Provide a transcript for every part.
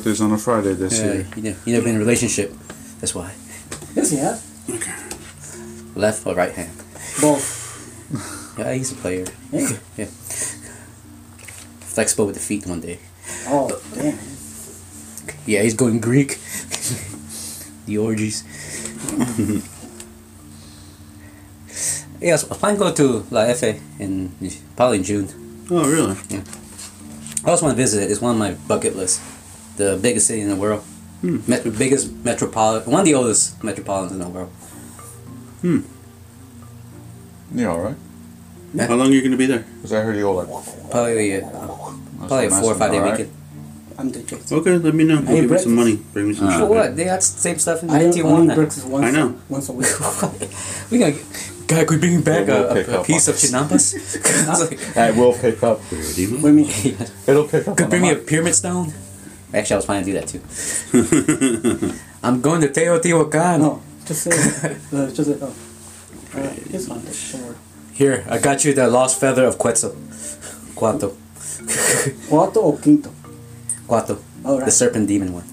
birthday's on a Friday this Yeah, year. you, know, you never been in a relationship. That's why. Yes, yeah. Okay. Left or right hand? Both. Yeah, he's a player. Yeah. Yeah. Flexible with the feet one day. Oh, damn. Yeah, he's going Greek. the orgies. yes, I plan to go to La Efe in probably in June. Oh, really? Yeah. I also want to visit it. It's one of my bucket lists. The biggest city in the world. Hmm. Met- biggest metropolitan. One of the oldest metropolitans in the world. Hmm. Yeah, all right. How long are you going to be there? Because I heard you go like. Probably, uh, probably a four or and five day alright. weekend. I'm the Okay, let me know. I'll Hey, give you some money. Bring me some For shit. what? They got the same stuff in I don't only Tijuana. breakfast once. I know. Once a week. we gotta guy, could we bring back We'll- we'll a, a, a piece of this. chinampas? It's like, I will pick up. what do you mean? It'll pick up. could bring me a pyramid stone. Actually, I was planning to do that too. I'm going to Teotihuacan. No, just say, uh, just say, oh. Uh, it's fine. Don't worry. Here, I got you the lost feather of Quetzal. Cuatro. Cuarto or quinto? Cuatro. Oh, The serpent demon one.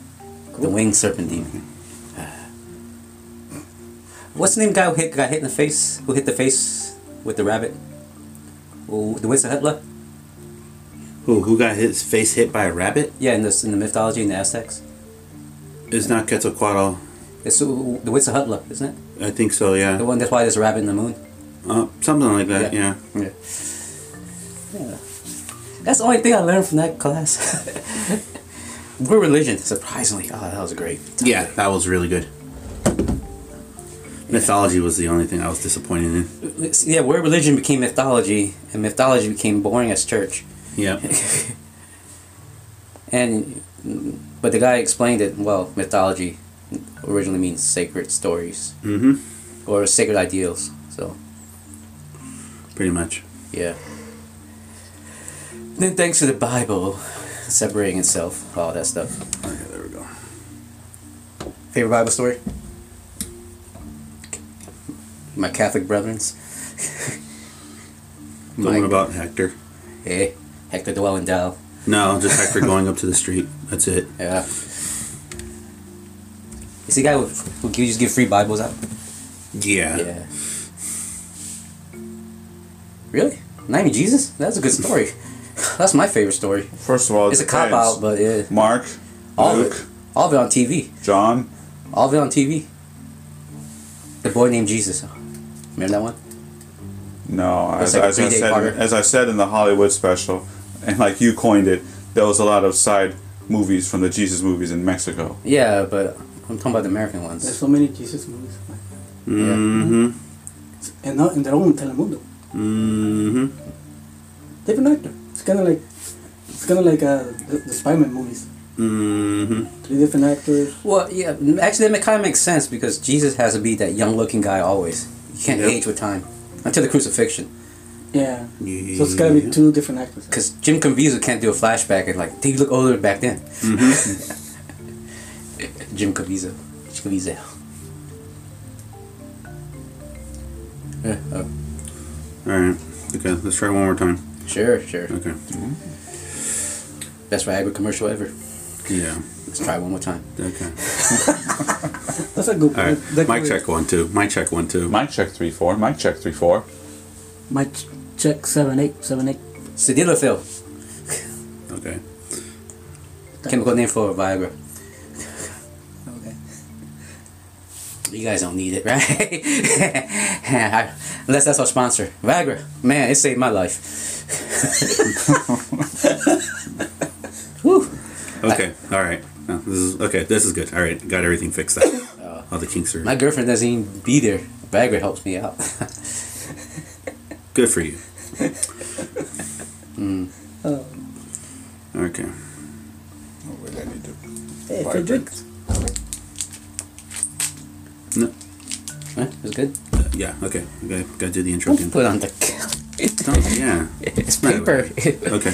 The Cool. winged serpent demon. What's the name guy who hit, got hit in the face? Who hit the face with the rabbit? Oh, the Wizard Hitler? Who, who got his face hit by a rabbit? Yeah, in this in the mythology in the Aztecs. It's not Quetzalcoatl. It's the Hitler, isn't it? I think so, Yeah. The yeah. one that's why there's a rabbit in the moon. Uh, something like that, yeah. Yeah. Yeah. That's the only thing I learned from that class. World religion, surprisingly. Oh, that was great. Yeah, that was really good. Mythology was the only thing I was disappointed in. Yeah, where religion became mythology, and mythology became boring as church. Yeah. And but the guy explained it well. Mythology originally means sacred stories mm-hmm. or sacred ideals. So Pretty much. yeah. Then thanks to the Bible separating itself, all that stuff. Okay, there we go. Favorite Bible story? My Catholic brethrens. The Mike. one about Hector. Hey, Hector the Wellendale. No, just Hector going up to the street. That's it. Yeah. Is the guy who, who just give free Bibles out? Yeah. Yeah. Really? Not even Jesus? That's a good story. That's my favorite story. First of all, it It's a cop out, but yeah. Mark, All of Luke, it. All of it on TV. John. All of it on TV. The boy named Jesus. Remember that one? No, It's as, like as I said, as I said in the Hollywood special, and like you coined it, there was a lot of side movies from the Jesus movies in Mexico. Yeah, but I'm talking about the American ones. There's so many Jesus movies. Mm-hmm. And not in their own Telemundo. Mm-hmm. Different actor. It's kind of like, it's kind of like uh, the, the Spider-Man movies. Mm-hmm. Three different actors. Well, yeah, actually, that kind of makes sense because Jesus has to be that young-looking guy always. You can't Yep. age with time until the crucifixion. Yeah. So it's gotta be two different actors. Because Jim Caviezel can't do a flashback and like, did he look older back then? Mm-hmm. Jim Caviezel. Caviezel. Yeah, oh, All right. Okay, let's try one more time. sure, sure. Okay. Best Viagra commercial ever. Yeah. Let's try one more time. Okay. That's a good All right. that Mic check one two. Mic check one two. Mic check three four. Mic check three four. Mic ch- check seven eight seven eight. Sildenafil. Okay. Chemical name for Viagra. Okay. You guys don't need it, right? Unless that's our sponsor. Viagra. Man, it saved my life. Whew. Okay. All right. No, this is okay. This is good. All right. Got everything fixed up. Uh, all the kinks are My girlfriend doesn't even be there. Viagra helps me out. good for you. Oh. Okay. Oh, wait, I need to. Hey, buy free drink. No. Huh? It's good. Uh, yeah. Okay. Okay. Gotta do the intro again. Put on the. Don't- yeah. It's paper. Okay.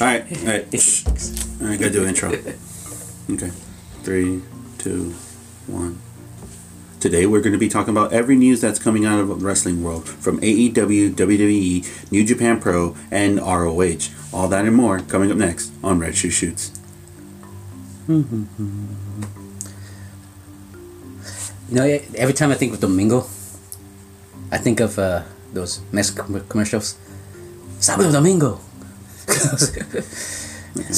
All right. All right. Shh. All right. Gotta do intro. Okay. Three, two, one. Today we're going to be talking about every news that's coming out of the wrestling world, from AEW, WWE, New Japan Pro, and ROH. All that and more coming up next on Red Shoe Shoots. You know, every time I think of Domingo, I think of uh, those Mexican commercials. Sábado Domingo.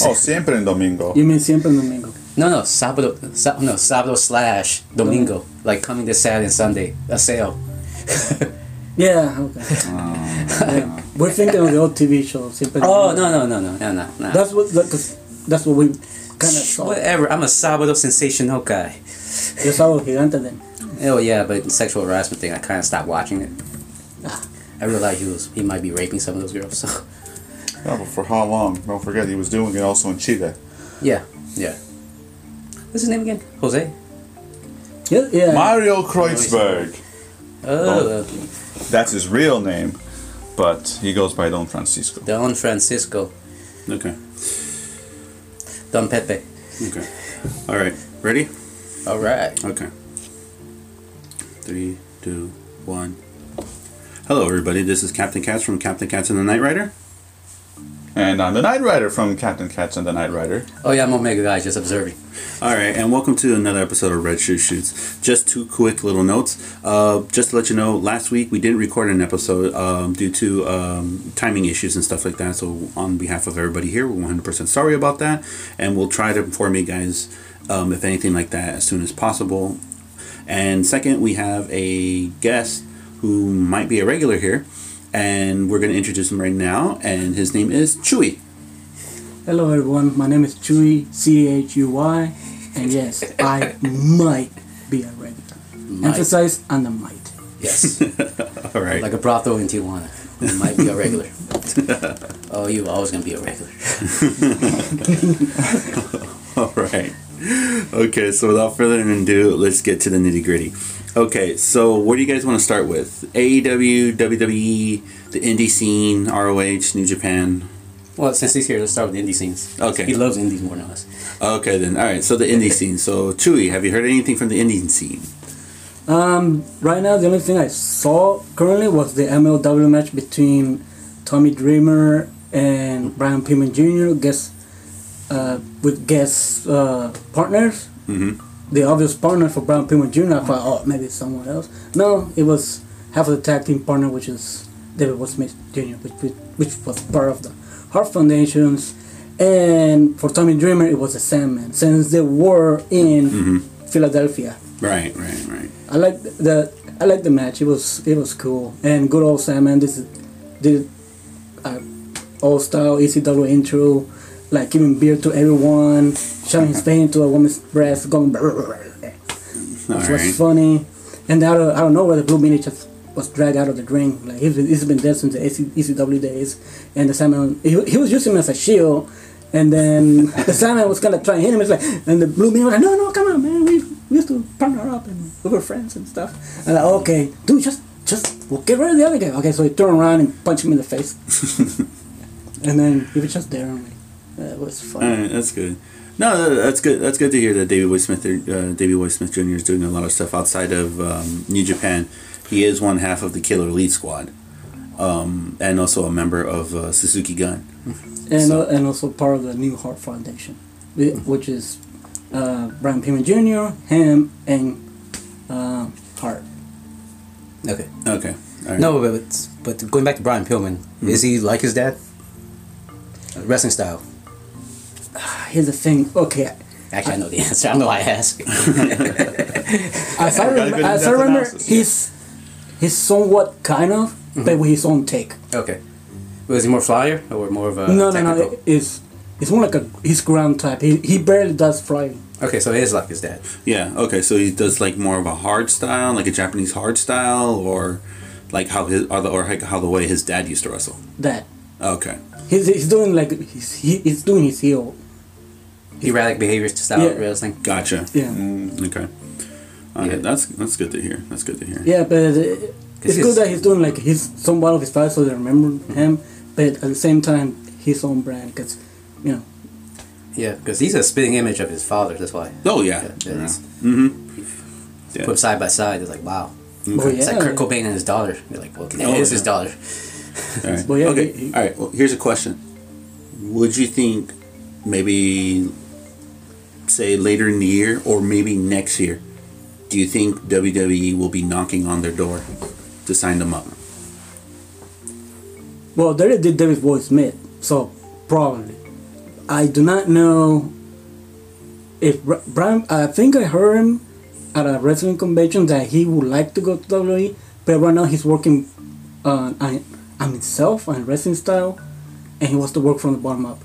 Oh, siempre en domingo. You mean siempre en domingo? No, no, sábado, sa- no, sábado slash Domingo, like coming this Saturday and Sunday, a sale. Yeah, okay. Oh, yeah. We're thinking of the old TV show. Siempre oh no, no, no, no, no, no, no. That's what that, cause that's what we kind of saw. Whatever. I'm a sábado sensational guy. Yo sábado gigante then. Oh yeah, but sexual harassment thing, I kind of stopped watching it. Ah. I realized he was he might be raping some of those girls. So Yeah, but for how long? Don't forget, he was doing it also in Chile. yeah, yeah. What's his name again? Jose. Yeah, yeah. Mario Kreutzberger. Oh, oh. That's his real name, but he goes by Don Francisco. Don Francisco, Okay. Don Pepe. Okay. All right. Ready? All right. Okay. Three, two, one. Hello, everybody. This is Captain Cats from Captain Cats and the Night Rider. And I'm the Night Rider from Captain Cats and the Night Rider. Oh yeah, I'm Omega guy, just observing. All right, and welcome to another episode of Red Shoe Shoots. Just two quick little notes. Uh, just to let you know, last week we didn't record an episode um, due to um, timing issues and stuff like that. So, on behalf of everybody here, we're 100% sorry about that, and we'll try to inform you guys um, if anything like that as soon as possible. And second, we have a guest who might be a regular here, and we're going to introduce him right now, and his name is Chewy. Hello, everyone. My name is Chewy, C H U Y, and yes, I might be a regular. Might. Emphasize on the might. Yes, All right. like a brothel in Tijuana. You might be a regular. oh, you always gonna be a regular. All right. Okay, so without further ado, let's get to the nitty gritty. Okay, so what do you guys want to start with? AEW, WWE, the indie scene, ROH, New Japan. Well, since he's here, let's start with the indie scenes. Okay. He loves indies more than us. Okay, then. All right, so the indie scene. So, Chewy, have you heard anything from the indie scene? Um, right now, the only thing I saw currently was the MLW match between Tommy Dreamer and Brian Pillman Jr. Guest, uh, with guest uh, partners. Mm-hmm. The obvious partner for Brian Pillman Jr. I thought, oh, maybe it's someone else. No, it was half of the tag team partner, which is David Will Smith Jr., which, which, which was part of the Hart Foundations. And for Tommy Dreamer, it was the Sandman, since they were in Mm-hmm. Philadelphia. Right, right, right. I like the I like the match. It was it was cool and good old Sandman. This is- did uh, old style ECW intro, like giving beer to everyone, shoving his face into a woman's breast, going. Brr, brr, brr, brr, which was funny. And out of I don't know where the blue meanie just was dragged out of the ring. Like he's been, he's been there since the AC, ECW days, and the Sandman he, he was using him as a shield. And then the Sandman was gonna try and hit him. It's like, and the blue meanie was like, "No, no, come on, man. We, we used to partner up and we were friends and stuff." And like, okay, dude, just just we'll get rid of the other guy. Okay, so he turned around and punched him in the face. and then he was just there. Like, that was fun. All right, that's good. No, that's good. That's good to hear that Davey Boy Smith, uh, Davey Boy Smith Jr. is doing a lot of stuff outside of um, New Japan. He is one half of the Killer Elite Squad, um, and also a member of uh, Suzuki Gun. and So- uh, and also part of the New Hart Foundation, which is uh, Brian Pillman Jr., him, and uh, Hart. Okay. Okay. All right. No, but but going back to Brian Pillman, is he like his dad? Wrestling style. Here's the thing. Okay, Actually, I know the answer. I don't know why I ask. as I, Got a rem- as I remember, analysis, he's he's somewhat kind of, but mm-hmm. with his own take. okay. Was he more flyer or more of a no, no, technical? no. It's it's more like a he's ground type. He he barely does flying. Okay, so it is like his dad. Yeah. Okay. So he does like more of a hard style, like a Japanese hard style, or like how his or, the, or how the way his dad used to wrestle. That Okay. he's, he's doing like he's he, he's doing his heel. Erratic behaviors to style Yeah. wrestling. Gotcha. Yeah, Okay. Okay. Yeah. That's that's good to hear. That's good to hear. yeah, but uh, it's good that he's doing like his somewhat of his style, so they remember him. But at the same time, his own brand, because you know. Yeah, because he's a spitting image of his father. That's why. Oh yeah. Yeah, yeah. Mm-hmm. Yeah. Put side by side, it's like wow. Oh, It's like. Kurt Cobain and his daughter. You're like, well, that Oh, is his daughter. All right. Well, yeah, okay. he- he- All right. Well, here's a question. Would you think maybe say later in the year or maybe next year, do you think WWE will be knocking on their door to sign them up? Well, they already did Davey Boy Smith, so probably. I do not know if Brian. I think I heard him at a wrestling convention that he would like to go to WWE, but right now he's working uh, on, on himself and wrestling style, and he wants to work from the bottom up.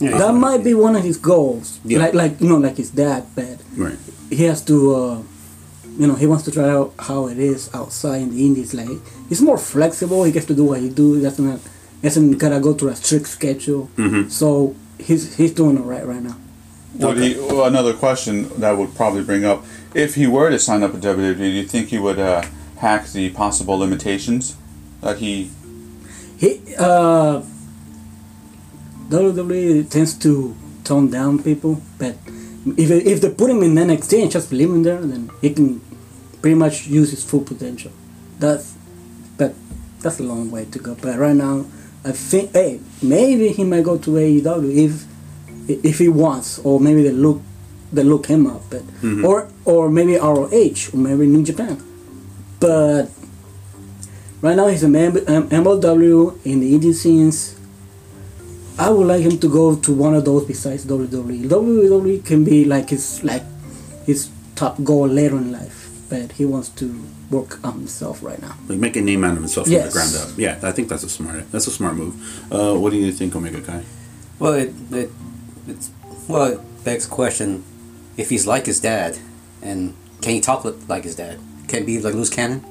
Yeah, that might be one of his goals, Yeah. like like you know, like his dad. But Right. he has to, uh, you know, he wants to try out how it is outside in the indies. Like he's more flexible. He gets to do what he do. He doesn't doesn't gotta go to a strict schedule. Mhm. So he's he's doing it right right now. Would he, well, another question that would probably bring up if he were to sign up with WWE, do you think he would uh, hack the possible limitations that he? He uh, WWE tends to tone down people, but if if they put him in NXT and just leave him there, then he can pretty much use his full potential. That's but that's a long way to go. But right now, I think hey maybe he might go to AEW if if he wants, or maybe they look they look him up, but mm-hmm. or or maybe ROH or maybe New Japan, but. Right now he's a MLW in the indie scenes. I would like him to go to one of those besides. WWE. WWE can be like his like his top goal later in life, but he wants to work on himself right now. Like make a name out of himself from the ground up. Yeah, I think that's a smart. That's a smart move. Uh, what do you think, Omega Kai? Well, it, it it's well it begs the question if he's like his dad, and can he talk li- like his dad? Can he be like loose cannon?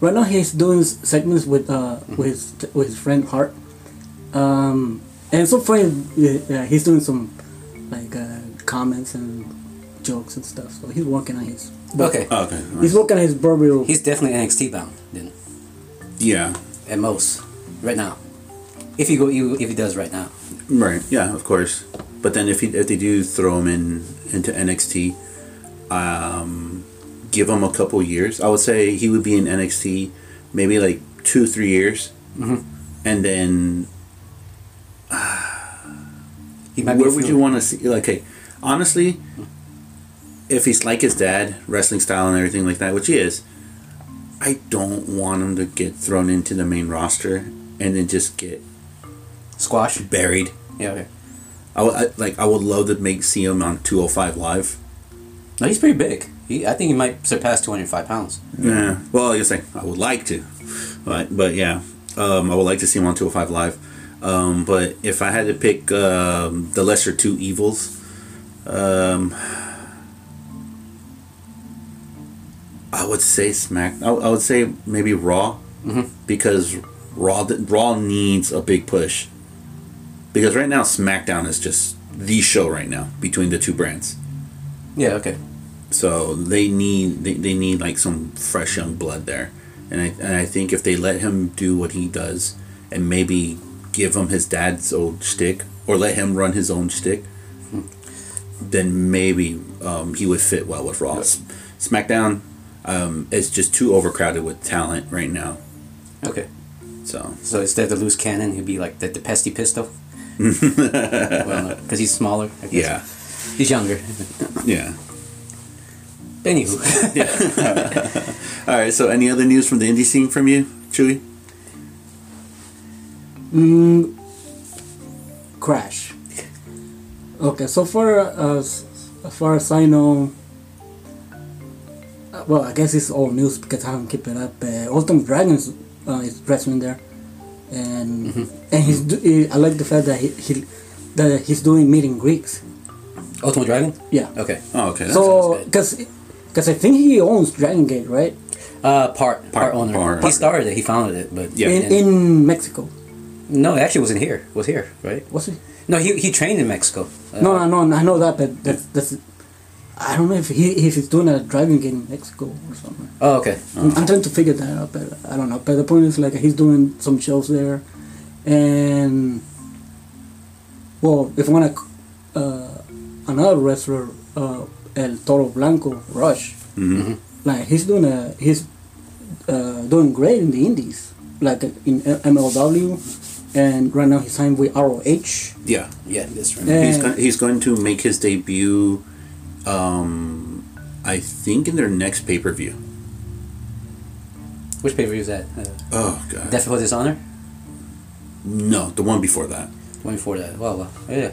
Right now he's doing segments with uh with his with his friend Hart, um, and so far uh, he's doing some like uh, comments and jokes and stuff. So he's working on his. Okay, Oh, okay. He's working on his proverbial. he's definitely NXT bound then yeah. at most right now. If he go, if he does right now, Right. Yeah. Of course. But then if he, if they do throw him in into NXT, um, give him a couple years. I would say he would be in NXT maybe like two three years, Mhm. and then he might. be where would you want to see? Like, hey, honestly, if he's like his dad, wrestling style and everything like that, which he is, I don't want him to get thrown into the main roster and then just get squash? buried. Yeah. Okay. I, would- I like. I would love to make see him on two hundred five live. No, he's pretty big. He, I think he might surpass two hundred five pounds. Yeah. Well, I guess I, I would like to, but but yeah, um, I would like to see him on two hundred five live. Um, but if I had to pick um, the lesser two evils, um, I would say Smack. I, I would say maybe Raw, Mhm. because Raw Raw needs a big push. Because right now SmackDown is just the show right now between the two brands. Yeah. Okay. So they need they, they need like some fresh young blood there, and I and I think if they let him do what he does, and maybe give him his dad's old stick, or let him run his own stick, then maybe um, he would fit well with Raw. S- SmackDown um, is just too overcrowded with talent right now. Okay. So So instead of the loose cannon, he'd be like the, the pesty pistol. well, because he's smaller. I guess. yeah, He's younger. yeah. Anywho. All right. So any other news from the indie scene from you, Chewy? Mm, Crash. Okay, so far as as far as I know, uh, well, I guess it's all news because I haven't kept it up. Uh, Ultimo Dragons uh, is wrestling there, and and he's do- he, I like the fact that he, he that he's doing meeting Greeks. Ultimo Dragon. Yeah. Okay. Oh, okay. That so because because I think he owns Dragon Gate, right? Uh, part Part- part, owner. part. He started it. He founded it, but Yeah. In and- in Mexico, no, it actually wasn't here. It was here, right? was it? No, he, he trained in Mexico. Uh, No, no, no, I know that, but that's that's. I don't know if he if he's doing a driving game in Mexico or something. Oh, okay. I'm, I'm trying to figure that out, but I don't know. But the point is, like, he's doing some shows there, and well, if I want to, uh, another wrestler, uh, El Toro Blanco, Rush, Mhm. like he's doing a he's uh, doing great in the Indies, like in MLW, and right now he signed with ROH. Yeah. Yeah, this right. Yeah. He's going, he's going to make his debut, um, I think, in their next pay per view. Which pay per view is that? Uh, Oh god. Death Before Dishonor. no, the one before that. One before that. Well, well, yeah.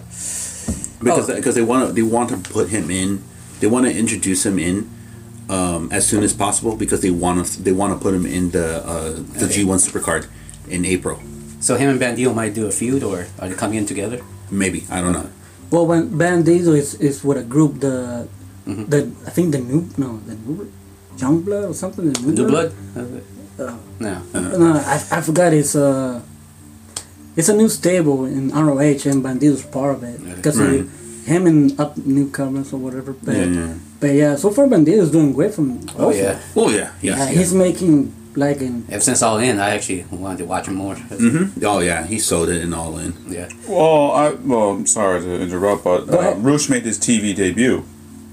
Because Oh. because they want to they want to put him in. They want to introduce him in. Um, as soon as possible because they want to they want to put him in the uh, the Okay. G1 Supercard in April So him and Bandido might do a feud, or are they coming in together? maybe I don't know Well, when Bandido is, is with a group, the Mhm. the I think the new no the new Young Blood or something. The new, New Blood? Uh, No. No, I, I forgot it's uh it's a new stable in ROH and Bandido's part of it because Right. him and up newcomers or whatever. But yeah yeah, yeah but yeah so far Bandido's doing great from. Oh also. yeah. oh yeah yeah, Yeah, he's making like in Ever since All In, I actually wanted to watch him more. hmm oh yeah he sold it in all in Yeah. Well, I well, I'm sorry to interrupt, but Go uh. Rush made his TV debut,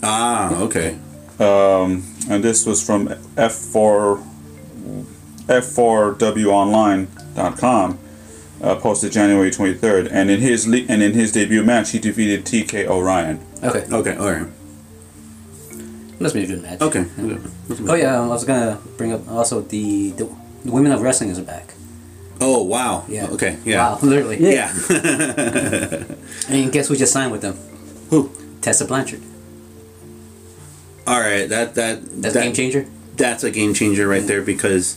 ah okay um, and this was from F4 F4WOnline.com, uh, posted January 23rd, and in his le- and in his debut match, he defeated TK O'Ryan. Okay. okay all right Must be a good match. okay Oh yeah, I was gonna bring up also the the, the women of wrestling is back. oh wow Yeah. okay yeah Wow, literally. yeah And guess who just signed with them? who Tessa Blanchard. all right that that That's that, game changer. that's a game changer right there because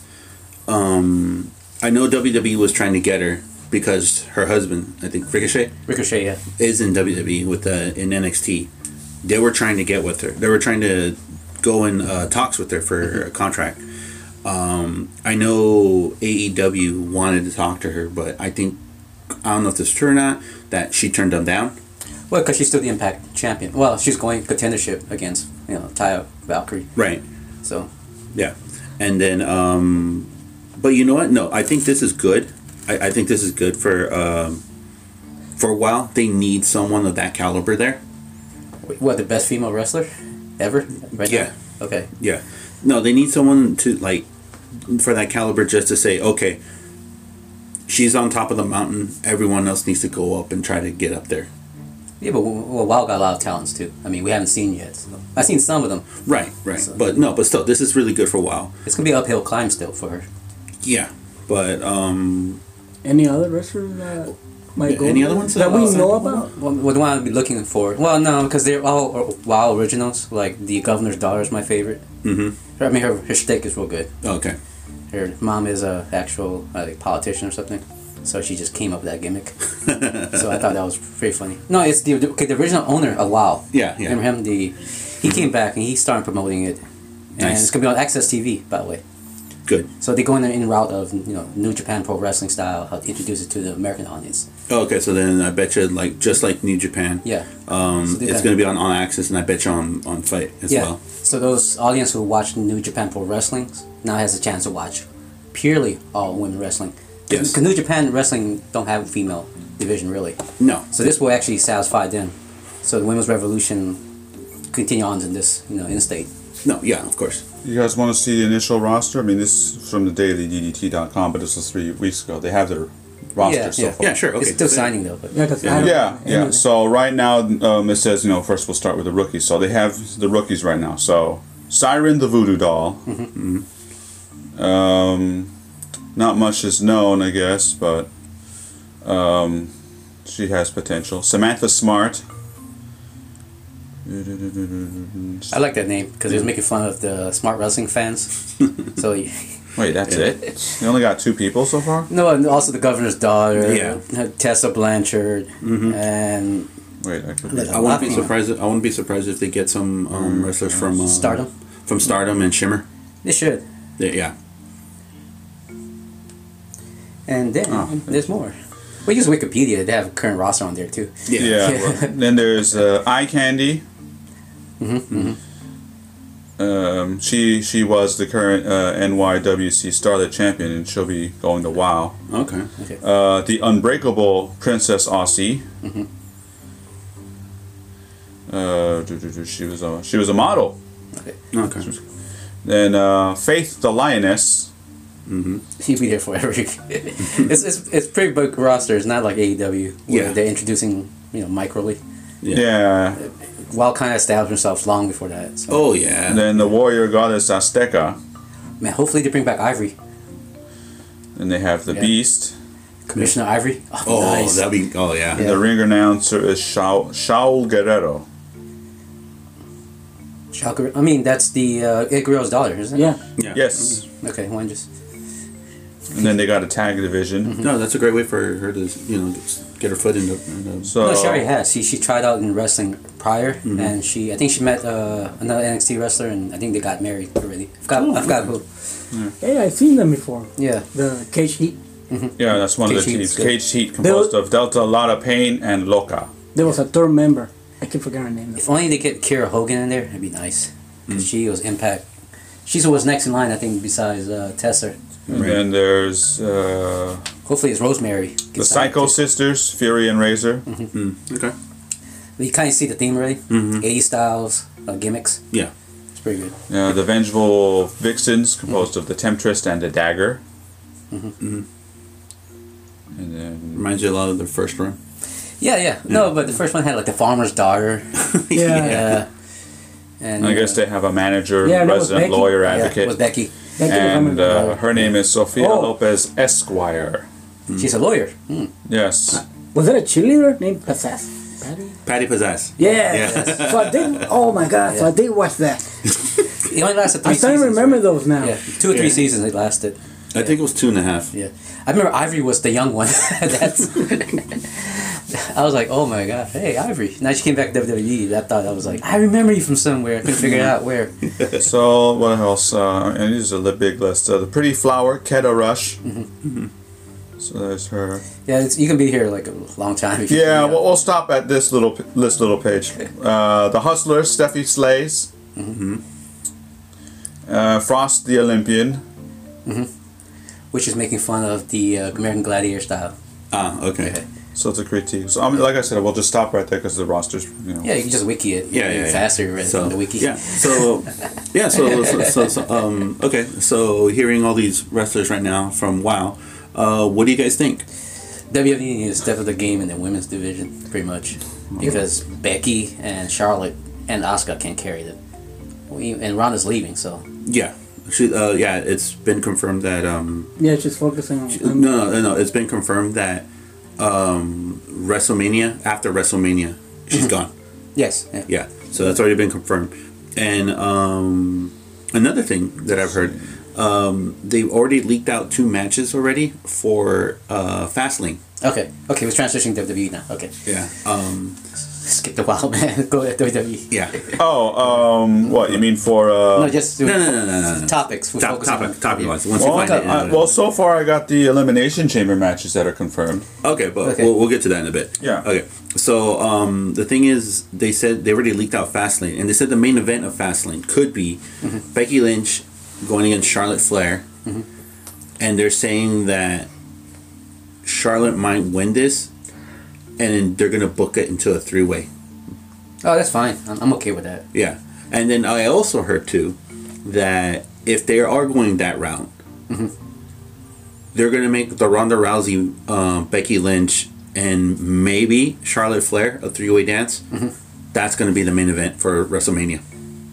um, I know WWE was trying to get her because her husband, I think Ricochet, Ricochet, yeah. is in WWE with uh, in NXT. They were trying to get with her. They were trying to go in uh, talks with her for a contract. Um, I know AEW wanted to talk to her, but I think I don't know if this is true or not that she turned them down. Well, because she's still the Impact champion. Well, she's going contendership against you know Taya Valkyrie. Right. So Yeah, and then, um, but you know what? No, I think this is good. I, I think this is good for um, for a while. They need someone of that caliber there. Wait, what the best female wrestler ever? Right Yeah. Now? Okay. Yeah, no, they need someone to like for that caliber just to say, okay, she's on top of the mountain. Everyone else needs to go up and try to get up there. Yeah, but well, WoW got a lot of talents too. I mean, we haven't seen yet. So. I've seen some of them. Right, right. So- But no, but still, this is really good for a while. It's gonna be an uphill climb still for her. Yeah, but um, any other wrestlers that might Yeah, any other ones that that- we uh, know about. Well, what do I be looking for? Well, no, because they're all WoW originals. Like the Governor's Daughter is my favorite. hmm I mean, her her shtick is real good. okay. Her mom is a actual uh, like politician or something, so she just came up with that gimmick. so I thought that was pretty funny. No, it's the okay. The original owner of WoW. Yeah, yeah. Remember him? The he came back and he started promoting it, and Nice. it's gonna be on AXS TV, by the way. Good. So they go in the in route of you know New Japan Pro Wrestling style, how to introduce it to the American audience. Okay, so then I bet you like just like New Japan. Yeah. Um, So they going to be on on AXS, and I bet you on on Fight as yeah. well. So those audience who watch New Japan Pro Wrestling now has a chance to watch purely all women wrestling. Yes. Because New Japan Wrestling don't have a female division really. No. So this will actually satisfy them. So the women's revolution continue on in this you know in state. No. Yeah. Of course. You guys want to see the initial roster? I mean, this is from the daily dailyddt.com, but this was three weeks ago. They have their roster Yeah, so yeah. far. Yeah. Sure. Okay. It's still So- signing though, but Yeah, because Yeah. Yeah, yeah. So right now, um, it says you know first we'll start with the rookies. So they have the rookies right now. So Siren the Voodoo Doll. Um, not much is known, I guess, but um, she has potential. Samantha Smart. I like that name because it was making fun of the smart wrestling fans. so you- Wait, that's it. You only got two people so far. no, and also the governor's daughter, Yeah. Tessa Blanchard, and Wait, I could. Like- I wouldn't be surprised. If, I wouldn't be surprised if they get some um, wrestlers from uh, Stardom. from Stardom and Shimmer. They should. They- yeah. And then Oh, there's more. We use Wikipedia. They have a current roster on there too. Yeah. Yeah. well, then there's uh, Eye Candy. Mm-hmm, Um, she she was the current uh, NYWC Starlet champion, and she'll be going to WoW. Okay. Okay. Uh, the Unbreakable Princess Aussie. Mm-hmm. Uh, she was a she was a model. Okay. Okay. Then uh, Faith the Lioness. Mhm. He'd be there forever. it's, it's it's pretty big roster. It's not like AEW where Yeah. they're introducing you know microly. Yeah. Wild kind of established themselves long before that. So, Oh yeah. And then the warrior goddess Azteca. man, hopefully they bring back Ivory, And they have the Yeah. beast. Commissioner Ivory. Oh, oh, nice. that'd be. Oh yeah. And the ring announcer is Shaul, Shaul Guerrero. Shocker. I mean, that's the uh, Ed Guerrero's daughter, isn't it? Yeah. Yeah. Yes. Okay, one just. And then they got a tag division. No, that's a great way for her to you know just get her foot in the. In the So no, she already has. She she tried out in wrestling prior, Mm-hmm. and she I think she met uh, another NXT wrestler, and I think they got married already. I forgot, Oh, I forgot who. Hey, I've seen them before. Yeah. The Cage Heat. yeah, that's one of the teams. Cage Heat composed of Delta, Lotta Pain, and Loca. There was a third member. I keep forgetting her name. If only they get Kiera Hogan in there, it'd be nice. Mm. 'Cause she was Impact. She's who was next in line, I think, besides uh, Tessa. And Right. then there's uh, Hopefully, it's Rosemary. the Psycho. Sisters, Fury and Razor. Mm, okay. You kind of see the theme already. Mhm. 80 styles, uh, gimmicks. Yeah. It's pretty good. Uh, the Vengeful Vixens, composed of the Temptress and the Dagger. Mhm. And then Reminds you a lot of the first one. Yeah, yeah. No, but the first one had like the farmer's daughter. Yeah. Yeah. And I guess they have a manager, Yeah, that resident Becky. lawyer, yeah, advocate. with Becky. That and a- uh, her name is Sofia Oh. Lopez Esquire. She's a lawyer. Mm. Yes. was that a cheerleader named Possess? Patty? Patty Pizzazz. Yeah. Yeah. so I did. Oh my god! So I did watch that. It only lasted three I started to seasons. remember right? those now. Yeah, two or three Yeah. seasons it lasted. I think it was two and a half. Yeah, I remember Ivory was the young one. That's. I was like, oh my god, hey Ivory. Now she came back to WWE. I thought I was like, I remember you from somewhere. I couldn't figure out where. So what else? Uh, and these are the big list. Uh, the Pretty Flower, Keta Rush. Mm-hmm. So there's her. Yeah, it's, you can be here like a long time. If you Yeah, figure we'll, we'll stop at this little this little page. Uh, the Hustler, Steffi Slays. Mm-hmm. Uh, Frost the Olympian. which is making fun of the uh, American Gladiator style. Ah, okay. Okay. So it's a critique. So I mean, like I said, we'll just stop right there because the roster's you know. Yeah, you can just wiki it. Yeah, yeah, yeah. Faster right, So the wiki. yeah, so yeah, so so, so, so um okay, so hearing all these wrestlers right now from WoW, uh, what do you guys think? WWE needs to step up the game in the women's division, pretty much, because Becky and Charlotte and Asuka can't carry them. We, and Ronda's leaving, so Yeah, she, uh, yeah, it's been confirmed that um Yeah, she's focusing on. no no no no it's been confirmed that um WrestleMania after WrestleMania she's gone. yes, yeah. Yeah, so that's already been confirmed. And um, another thing that I've heard, um, they've already leaked out two matches already for uh, Fastlane. Okay, okay, we're transitioning to WWE now. Okay, Yeah. Um, skip the wild man. Go to WWE. yeah. Oh, um, what you mean for? Uh, No, just No, no, no, no, no, no. topics. We Top, focus on- topic, topic wise. Once well, you find got, it. I, well, so far I got the elimination chamber matches that are confirmed. okay, but Okay. We'll, we'll get to that in a bit. Yeah. Okay. So um, the thing is, they said they already leaked out Fastlane, and they said the main event of Fastlane could be Mm-hmm. Becky Lynch going against Charlotte Flair, and they're saying that Charlotte might win this, and then they're gonna book it into a three way. Oh, that's fine. I'm, I'm okay with that. Yeah, and then I also heard too that if they are going that route, they're gonna make the Ronda Rousey, uh, Becky Lynch, and maybe Charlotte Flair a three way dance. That's gonna be the main event for WrestleMania.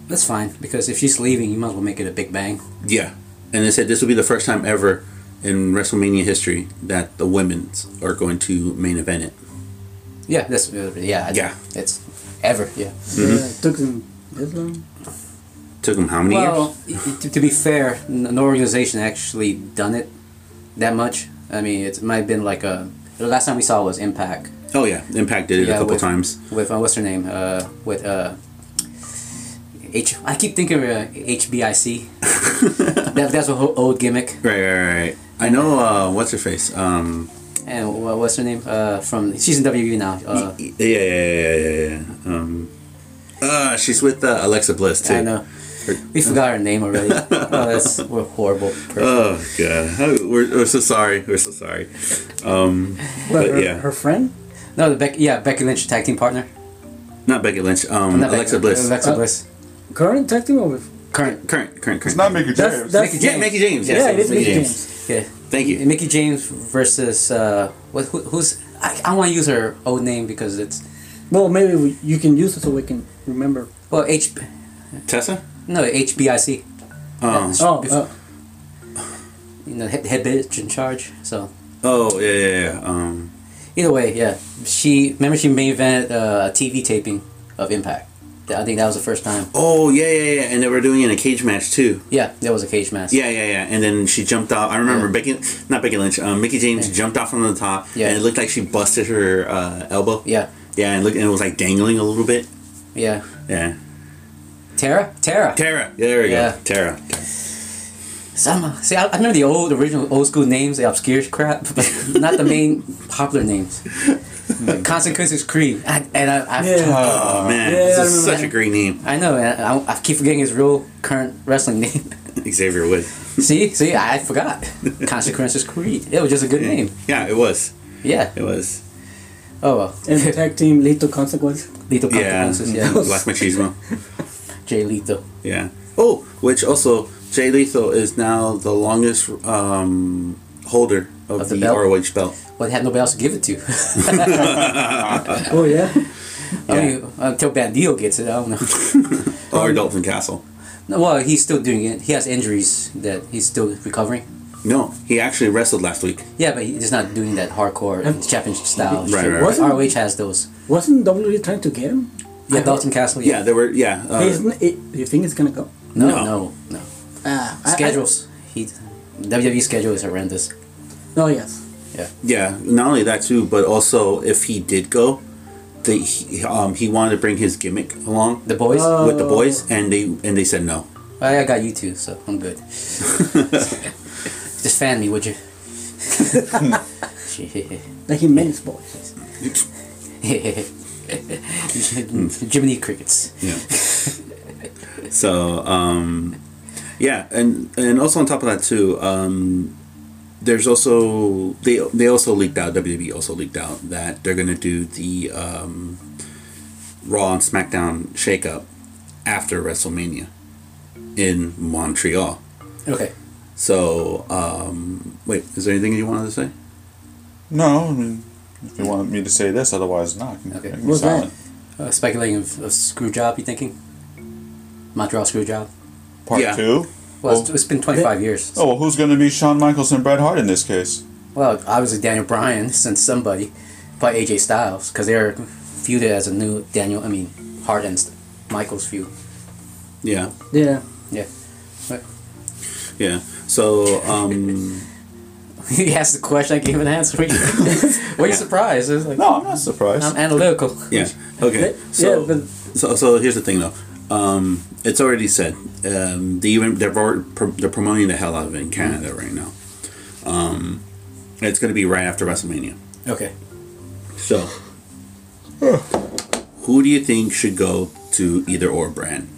That's fine because if she's leaving, you might as well make it a big bang. Yeah, and they said this will be the first time ever in WrestleMania history that the women's are going to main event it. Yeah, that's yeah. Yeah. it's ever yeah. Mm-hmm. Yeah, it took them this long. Took them how many Well, years? to, to be fair, no organization actually done it that much. I mean, it might have been like a. The last time we saw was Impact Oh yeah, Impact did it a couple with- times. with uh, what's her name? Uh, with uh, H. I keep thinking of uh, HBIC. that, that's a whole old gimmick. Right, right, right. right. I know. Uh, what's her face? Um, And wha- what's her name? Uh, from she's in WWE now. Uh, yeah, yeah, yeah, yeah, yeah, yeah. Um, uh, she's with uh, Alexa Bliss too. I know. We forgot her name already. oh, that's we're horrible. person. Oh god, How- we're, we're so sorry. We're so sorry. Um, But but her, yeah, her friend? no, the Becky. Yeah, Becky Lynch tag team partner. not Becky Lynch. Um, Not Alexa Becky- Bliss. Alexa Uh, Bliss. Current tag team or with Current. Current, current, current. It's not Mickie James. that's- Mickey yeah, James. Mickie James. Yes, yeah, it is Mickie James. Yeah. Thank you. Mickie James versus uh, what? Who, who's? I, I want to use her old name because it's Well, maybe we, you can use it so we can remember. well H. Tessa? No HBIC. Oh, Oh, Bef- uh, You know, head, head bitch in charge. So oh yeah, yeah, yeah. Um, either way, yeah. She remember she main evented uh, a TV taping of Impact. I think that was the first time. oh yeah, yeah, yeah. And they were doing it in a cage match too. Yeah, that was a cage match. Yeah, yeah, yeah. And then she jumped off. I remember Yeah. Becky, not Becky Lynch. Um, Mickie James jumped off from the top. Yeah. And it looked like she busted her uh, elbow. Yeah, Yeah, and look, and it was like dangling a little bit. yeah. Yeah. Tara, Tara. Tara. Yeah, there we Yeah. go. Tara. Some see, I, I remember the old original old school names, the obscure crap, but not the main popular names. Like Consequences Creed, I, and I, I, Yeah. Oh man, Yeah, this is such a great name, I know, and I, I keep forgetting his real current wrestling name. Xavier Wood. see, see, I forgot. Consequences Creed. It was just a good name. Yeah, it was. Yeah. It was. Oh well. and the tag team Lethal Consequence. Lethal Yeah. Consequences. Yeah. Black Machismo. Jay Lethal. Yeah. Oh, which also Jay Lethal is now the longest um, holder of, Of the the, belt? ROH belt. Well, they had nobody else to give it to. Oh yeah. I mean, until Bandido gets it, I don't know. Or Dalton Castle. No, well, he's still doing it. He has injuries that he's still recovering. No, he actually wrestled last week. Yeah, but he's not doing that hardcore championship style. Right, shit. right, right. ROH has those. Wasn't WWE trying to get him? Yeah, Dalton Castle. Yeah, there were. Yeah. Uh, Hey, isn't it, you think it's gonna go? No, No. no, no. Ah, I- I- Schedules. He WWE schedule is horrendous. oh yes. yeah. Yeah. Not only that too, but also if he did go, they he, um, he wanted to bring his gimmick along The boys. Uh, with the boys, and they and they said no. I, I got you too, so I'm good. Just fan me, would you? Like he meant his boys. Jiminy crickets. Yeah. so um, yeah, and and also on top of that too, um, there's also they they also leaked out WWE also leaked out that they're gonna do the um, Raw and SmackDown shakeup after WrestleMania in Montreal. Okay. So um, wait, is there anything you wanted to say? No, I mean, if you want me to say this, otherwise not. I can, Okay. I can be What's that? Uh, speculating of, of screw job. You thinking? Montreal screw job. Part Yeah. two. Well, it's, Oh. it's been 25 years. Oh well, who's going to be Shawn Michaels and Bret Hart in this case? Well, obviously Daniel Bryan sent somebody, probably AJ Styles, because they're feuded as a new Daniel. I mean, Hart and Michaels feud. Yeah, Yeah. Yeah. But yeah. So um, he asked the question, I gave an answer. Were you surprised? It was like, No, I'm not surprised. I'm analytical. yeah. Okay. Yeah, but So, so here's the thing, though. Um, it's already said. Um, they even they're they're promoting the hell out of it in Canada right now. Um, it's going to be right after WrestleMania. Okay. So, who do you think should go to either or brand?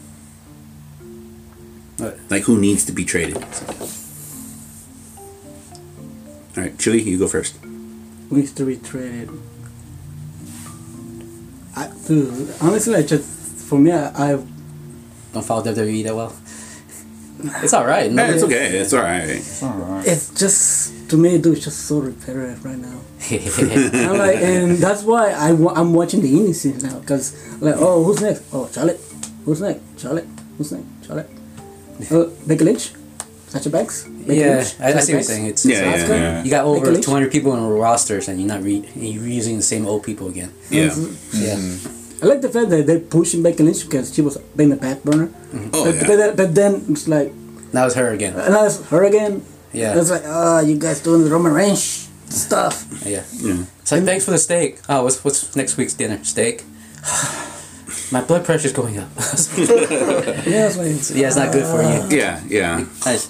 What? Like, who needs to be traded? All right, Chewy, you go first. Who needs to be traded. I, dude, honestly, I just for me, I, I Don't follow WWE that well. It's all right. Yeah, it's okay. It's all right. It's all right. it's just to me, dude, it's just so repetitive right now. And I'm like, and that's why I wa- I'm watching the indie scene now, cause like, oh, who's next? Oh, Charlotte. Who's next? Charlotte. Who's next? Charlotte. Uh, Becky Lynch. Sasha Banks. Becky yeah, Lynch, I, I Sasha see what you're saying. It's, Yeah, it's- yeah, Asuka? yeah. You got over 200 people in rosters, and you're not re- you're using the same old people again. Yeah. Yeah. I like the fact that they're pushing Becky Lynch because she was being a back burner. Oh but, yeah. but, but then it's like, Now it's her again. and that's her again. Yeah. It's like, oh, you guys doing the Roman Reigns stuff. Yeah. Yeah. It's like, thanks for the steak. Oh, what's what's next week's dinner? Steak. My blood pressure's going up. Yeah, it's like, yeah, it's not good for you. Yeah. Yeah. It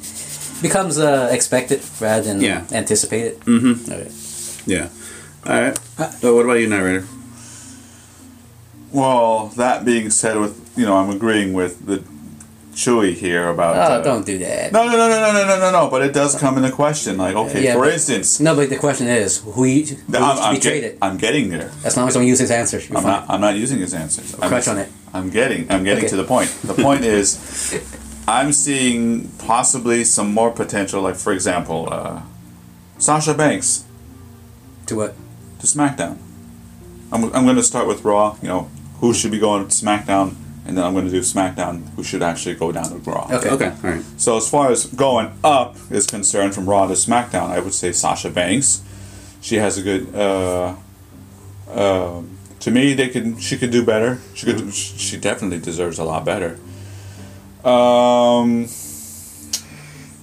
becomes uh, expected rather than Yeah. anticipated. Mm-hmm. Okay. Yeah. All right. So, what about you, narrator? Well, that being said, with you know, I'm agreeing with the Chewy here about. Oh, uh, don't do that. No, no, no, no, no, no, no, no. But it does come into question. Like, uh, okay, yeah, for but, instance. No, but the question is, who, you, who I'm, I'm, get, I'm getting there. As long as don't use his answers. I'm not. I'm not using his answers. I'm, crush on it. I'm getting. I'm getting okay. to the point. The point is, I'm seeing possibly some more potential. Like, for example, uh, Sasha Banks. To what? To SmackDown. I'm, I'm going to start with Raw. You know, who should be going to SmackDown, and then I'm going to do SmackDown. Who should actually go down to Raw? Okay. Okay, all right. So as far as going up is concerned, from Raw to SmackDown, I would say Sasha Banks. She has a good. Uh, um to me, they could. She could do better. She could. She definitely deserves a lot better. Um,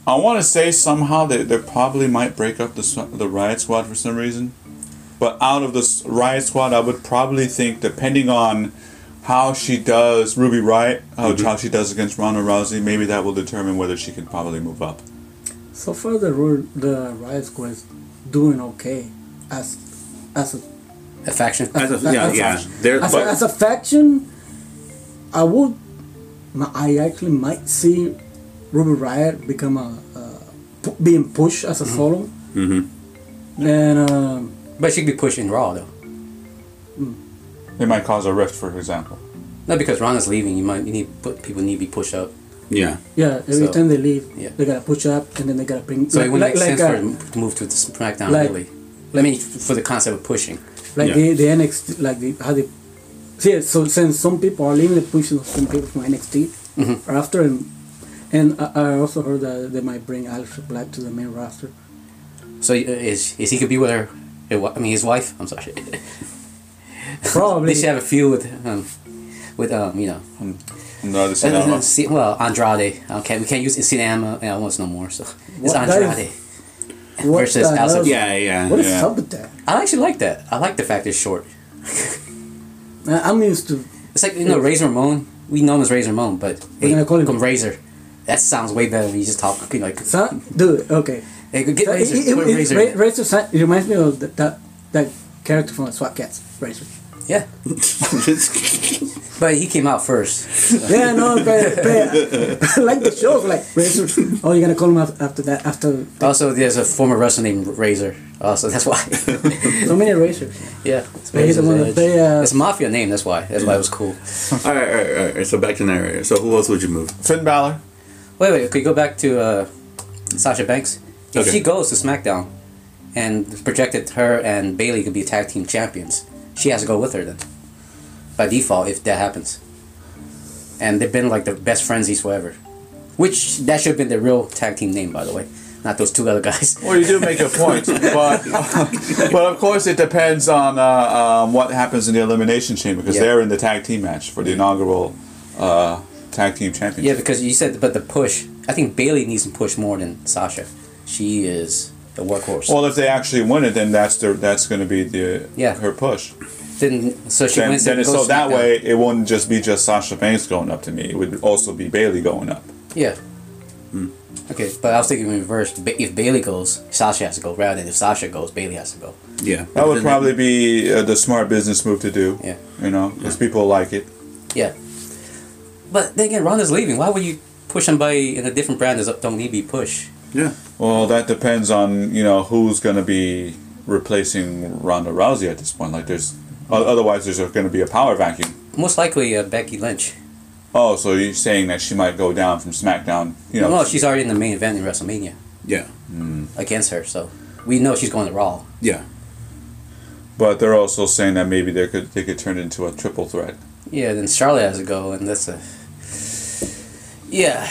I want to say somehow that they probably might break up the the Riott Squad for some reason, but out of this Riott Squad, I would probably think, depending on how she does Ruby Riott, how, how she does against Ronda Rousey, maybe that will determine whether she can probably move up. So far, the the Riott Squad is doing okay as as a A faction. As a, yeah, As a- yeah. They're, as, but, a, as a faction. I would, I actually might see Ruby Riott become a, a pu- being pushed as a solo, Mhm. and um, But she could be pushing Raw though. It might cause a rift, for example. Not because Ronda's leaving. You might you need put people need to be pushed up. yeah. yeah, every So- time they leave, Yeah. they gotta push up, and then they gotta bring. So it wouldn't make sense uh, for them to move to the SmackDown like- really. I mean, for the concept of pushing. like Yeah. the the NXT, like the how they. See, so since some people are leaving, they pushing some people from NXT Mhm. after, and and I, I also heard that they might bring Aleister Black to the main roster. So uh, is is he could be with her? Her wi- I mean, his wife. I'm sorry. Probably. they should have a feud with um, with um, you know, No, the is uh, see- well Andrade. Okay, we can't use Sinama uh, once no more. So it's What- that is- Andrade What versus the House? Yeah, yeah. What is Yeah. up with that? I actually like that. I like the fact it's short. I- I'm used to. It's like you know Razor Ramon. We know him as Razor Ramon, but We're gonna call him- come Razor. That sounds way better when you just talk you know, like. Son, dude, okay. Hey, get So it, Razor. it, put it, Razor. Ra- Razor, it reminds me of that, that that character from SWAT Kats, Razor. Yeah, but he came out first. Yeah, no, but, but I like the show. Like Razor. Oh, you're gonna call him after that? After Also, there's a former wrestler named Razor. Also, that's why. so many Razors. yeah, But he's the one that they, uh, it's a mafia name. That's why. That's why it was cool. all right, all right, all right. So back to narrator. So who else would you move? Finn Balor. Wait, wait. Could you go back to uh, Sasha Banks? If Okay. she goes to SmackDown, and projected her and Bayley could be tag team champions, she has to go with her then. By default, if that happens. And they've been like the best friendsies forever. Which that should have been their real tag team name, by the way, not those two other guys. Well, you do make a point, but but of course it depends on uh, um, what happens in the elimination chamber because Yeah. they're in the tag team match for the inaugural uh, tag team championship. Yeah, because you said, but the push. I think Bayley needs to push more than Sasha. She is the workhorse. Well, if they actually win it, then that's their that's going to be the Yeah. her push. then so she Then, wins. then and so that SmackDown. way it wouldn't just be just Sasha Banks going up to me. It would also be Bayley going up. Yeah. Okay, but I was thinking in reverse. Ba- If Bayley goes, Sasha has to go. Rather than if Sasha goes, Bayley has to go. Yeah. That would probably be uh, the smart business move to do. Yeah. You know, because people like it. Yeah. But then again, Ronda's leaving. Why would you push somebody in a different brand that don't need to be pushed? Yeah. Well, that depends on you know who's going to be replacing Ronda Rousey at this point. Like, there's otherwise there's going to be a power vacuum. Most likely, uh, Becky Lynch. Oh, so you're saying that she might go down from SmackDown? You know, no, she's already in the main event in WrestleMania Yeah. against her, so we know she's going to Raw. Yeah. but they're also saying that maybe they could they could turn it into a triple threat. Yeah, then Charlotte has to go, and that's a. Yeah.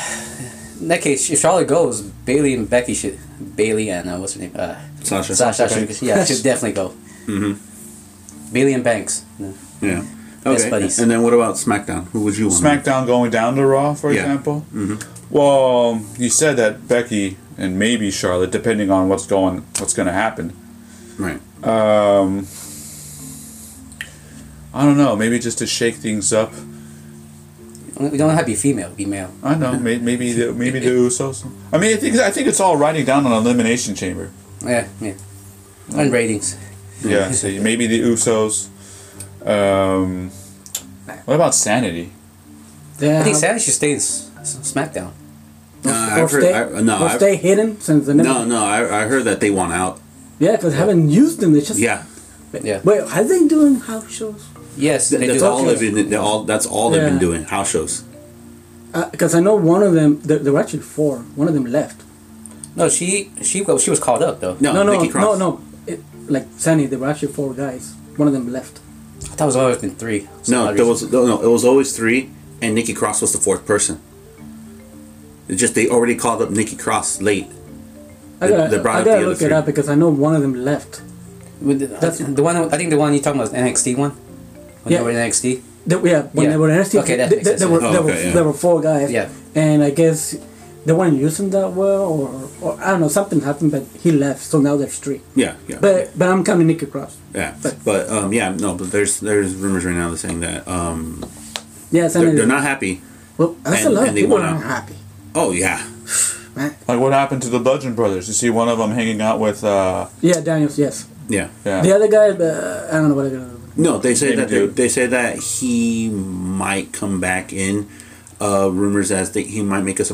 In that case, if Charlotte goes, Bayley and Becky should. Bayley and uh, what's her name? Uh, Sasha. Sasha. should, yeah, should definitely go. Mm-hmm. Bayley and Banks. Yeah. Yeah. Best Okay. buddies. And then what about SmackDown? Who would you want? SmackDown going down to Raw, for Yeah. example. Mhm. Well, you said that Becky and maybe Charlotte, depending on what's going what's going to happen. Right. Um, I don't know. Maybe just to shake things up. We don't have to be female, be male. I know. Maybe maybe the, maybe the Usos. I mean, I think I think it's all riding down on elimination chamber. Yeah, yeah. And ratings. Yeah. so maybe the Usos. Um, what about Sanity? Yeah. I think Sanity should stay in S- S- SmackDown. or, Uh, or I've heard- stay, I- no, or I've- stay hidden since they never. No, no. I, I heard that they want out. Yeah, because I haven't used them. They just. Yeah. Yeah. Wait, are they doing house shows? Yes, Th- they that's do. all they've been. they're all. That's all they've been Yeah. doing. House shows. Uh, because I know one of them. There, there were actually four. One of them left. No, she she well, she was called up though. No, no, no, Nikki no, Cross. no. It, like Sunny, there were actually four guys. One of them left. I thought it was always been three. for some No, odd there reason. was no, no. It was always three, and Nikki Cross was the fourth person. It's just they already called up Nikki Cross late. I They- gotta, they brought I up gotta the other look it three. up because I know one of them left. With the, That's- the one I think the one you are talking about is NXT one. When Yeah. they were in NXT. They, yeah, when Yeah. they were in NXT, Okay, that they, makes they- sense, there were. Oh, there were okay, yeah. there were four guys. Yeah. and I guess they weren't using that well, or, or I don't know, something happened, but he left, so now there's three. Yeah, yeah, But but I'm counting Nikki Cross. yeah. but- But um, yeah, no. But there's there's rumors right now that saying that um, Yeah, they're, Sunny. they're not happy. Well, that's and- a lot of and they people aren't happy. Oh yeah, Man. Like what happened to the Bludgeon Brothers? You see one of them hanging out with. Uh, Yeah, Daniels, yes. yeah. yeah. The other guy, uh, I don't know what they're gonna do. No, they say Maybe that they, they say that he might come back in. Uh, rumors as that he might make a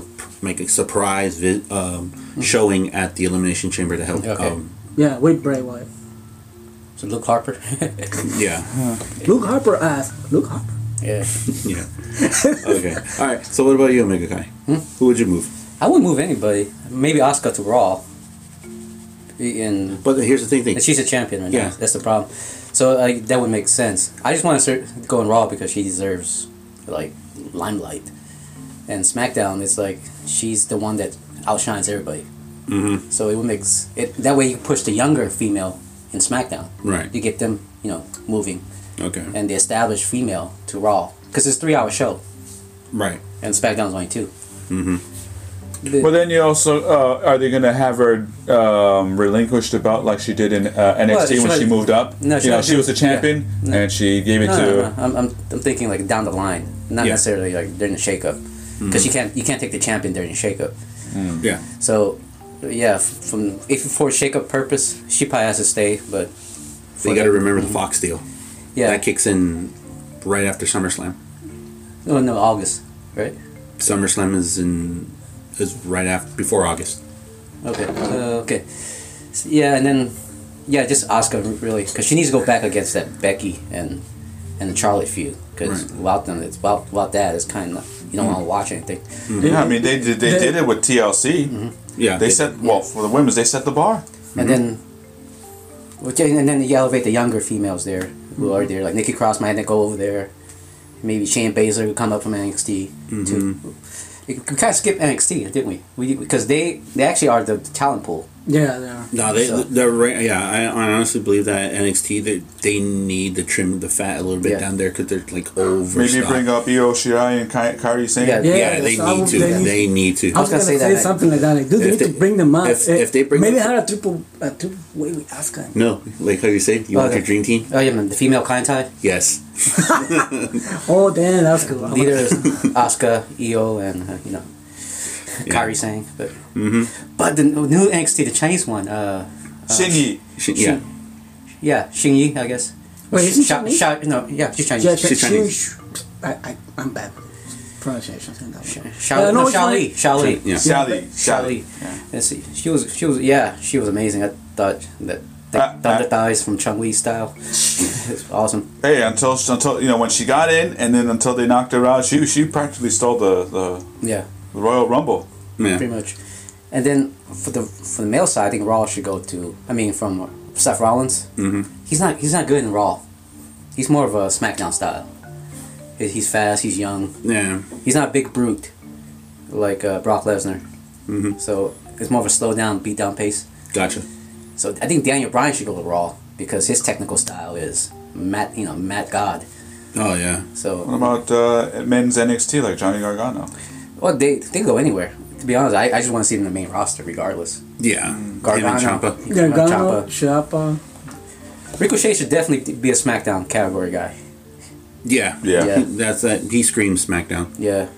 make a surprise vi- um, showing at the Elimination Chamber to help. Okay. Um, Yeah, with Bray Wyatt. So Luke Harper. yeah, Luke Harper asked. Luke Harper. yeah. yeah. okay. All right. So what about you, Omega Kai? Who would you move? I wouldn't move anybody. Maybe Asuka to Raw. And But here's the thing. thing. she's a champion right Yeah. now. That's the problem. So like that would make sense. I just want to start going Raw because she deserves like limelight. And SmackDown is like she's the one that outshines everybody. Mm-hmm. So it would make it that way you push the younger female in SmackDown. Right. You get them, you know, moving, Okay. and the established female to Raw because it's a three hour show Right. and SmackDown's only 2 Mm-hmm. The- But then you also uh, are they going to have her um, relinquished belt like she did in uh, NXT Well, she when she might- moved up? No, she you know, she was a champion yeah. No. and she gave it no, to. no, no. I'm, I'm, I'm thinking like down the line, not Yeah. necessarily like during the shakeup, because you can't you can't take the champion during the shakeup. Yeah. So, yeah, from if for shakeup purpose, she probably has to stay. But So you got to remember the Fox deal. yeah, That kicks in right after SummerSlam. no, no, August, right? SummerSlam is in is right after before August. Okay, uh, okay, S- yeah, and then yeah, just Asuka really because she needs to go back against that Becky and and the Charlotte feud because Right. without them, it's without, without that, it's kind of you don't mm-hmm. want to watch anything. Mm-hmm. Yeah, I mean they did they They- did it with TLC. Mm-hmm. Yeah. They set well for the women's. They set the bar. and then and then you elevate the younger females there who are there like Nikki Cross might go over there maybe Shane Baszler would come up from NXT too we kind of skipped NXT didn't we? We because they they actually are the talent pool Yeah, they are. No, they So- they're right. Yeah, I, I honestly believe that NXT they they need to trim the fat a little bit Yeah. down there because they're like over. Maybe bring up Io Shirai and Ky- Kairi Sane. Yeah. Yeah, Yeah, they so need to. they They need- need, to. I was gonna gonna say say, that. something like that. Like, dude, they need they- to bring them up. if- if they bring maybe up- have a triple, a triple way with Asuka. No, like how you say, you Oh, want the- your dream team? oh yeah man the female kind tie Yes. Oh, damn, that's cool. leader is Asuka Io and uh, you know Yeah. Kairi Sane but Mm-hmm. but the new NXT the Chinese one uh Shingy. Yeah. yeah Xing Yi I guess Wait, isn't Sha- Chinese? Sha- no yeah she's Chinese Yeah, She's she- Chinese. I, I, I'm bad with pronunciations in that one. Shao, Yeah, no, no, it's Shao fine. Li, Shao Li. Shao Li. She was, she was, yeah, she was amazing. I thought that the Uh, thunder uh, thighs from Chun-Li style. it's awesome. Hey, until until you know when she got in, and then until they knocked her out, she she practically stole the the, Yeah, the Royal Rumble. Yeah. pretty much. And then for the for the male side, I think Raw should go to. I mean, from Seth Rollins. Mm-hmm. He's not he's not good in Raw. He's more of a SmackDown style. He's fast. He's young. Yeah. He's not a big brute like uh, Brock Lesnar. Mhm. So it's more of a slow down, beat down pace. Gotcha. So I think Daniel Bryan should go to Raw because his technical style is mat, you know, mat God. Oh yeah. So what about uh, men's NXT like Johnny Gargano? Well, they they can go anywhere. To be honest, I, I just want to see them in the main roster regardless. Yeah. Gargano, Him and Ciampa. Gargano, Ciampa. Ciampa. Ricochet should definitely be a SmackDown category guy. Yeah. Yeah. Yeah. That's that. He screams SmackDown. Yeah,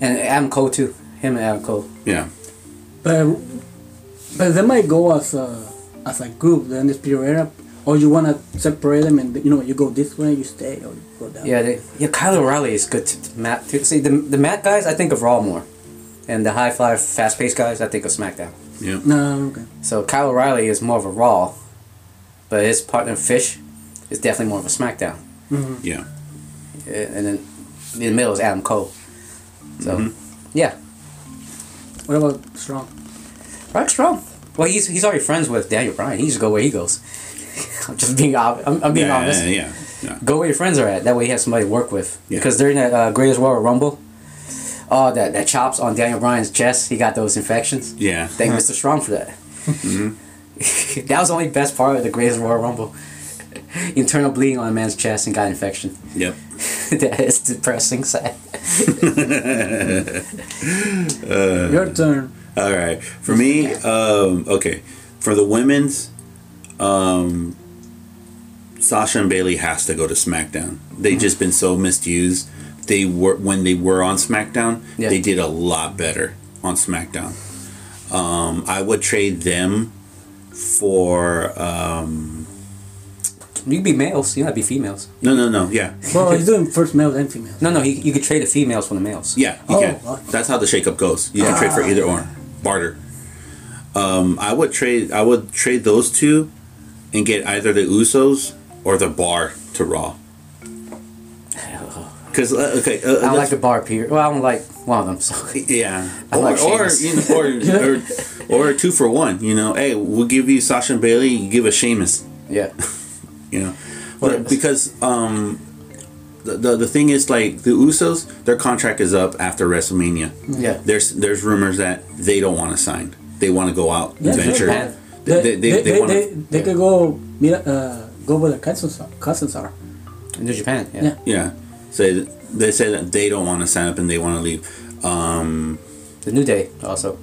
and Adam Cole too. Him and Adam Cole. Yeah. But, but they might go as a, as a group, the Undisputed Era. Or you want to separate them and, you know, you go this way, you stay, or you go down. Yeah, they, yeah. Kyle O'Reilly is good to, to mat too. See the the mat guys, I think of Raw more, and the high fly, fast paced guys, I think of SmackDown. Yeah. No, okay. So Kyle O'Reilly is more of a Raw, but his partner Fish is definitely more of a SmackDown. hmm Yeah. And then in the middle is Adam Cole. So, Mm-hmm. yeah, What about Strong? Roderick Strong. Well, he's he's already friends with Daniel Bryan. He just go where he goes. I'm just being ob- I'm, I'm being yeah, honest. yeah, yeah, yeah. Go where your friends are at. That way, you have somebody to work with. Yeah. Because during that uh, Greatest Royal Rumble, oh, that that chops on Daniel Bryan's chest, he got those infections. Yeah. Thank Mr. Strong for that. that was the only best part of the Greatest Royal Rumble. Internal bleeding on a man's chest and got infection. Yep. that is depressing, sad. Your turn. All right. For me, um, okay. For the women's, um, Sasha and Bayley has to go to SmackDown. They've just been so misused. They were when they were on SmackDown, Yeah. they did a lot better on SmackDown. Um, I would trade them for um, You could be males. You have be females. no, no, no. Yeah, Well, he's doing first males and females. No, no. You, you could trade the females for the males. Yeah, you Oh, can. what? That's how the shakeup goes. You can trade for either or, barter. Um, I would trade. I would trade those two, and get either the Usos or the Bar to Raw. Because uh, okay, uh, I like the bar period. Well, I don't like one of them. So yeah, I or like or, you know, or, or or a two for one. You know, hey, we'll give you Sasha and Bayley. You give us Sheamus. yeah. You know, but because um, the, the the thing is like the Usos, their contract is up after WrestleMania. Yeah. There's there's rumors that they don't want to sign. They want to go out Yeah, venture. They, They, they, they, they, they, wanna- they, they could go meet, uh, go where their cousins are. Cousins are. In New Japan. Yeah. Yeah. yeah. Say that they say that they don't want to sign up and they want to leave. Um, The New Day also.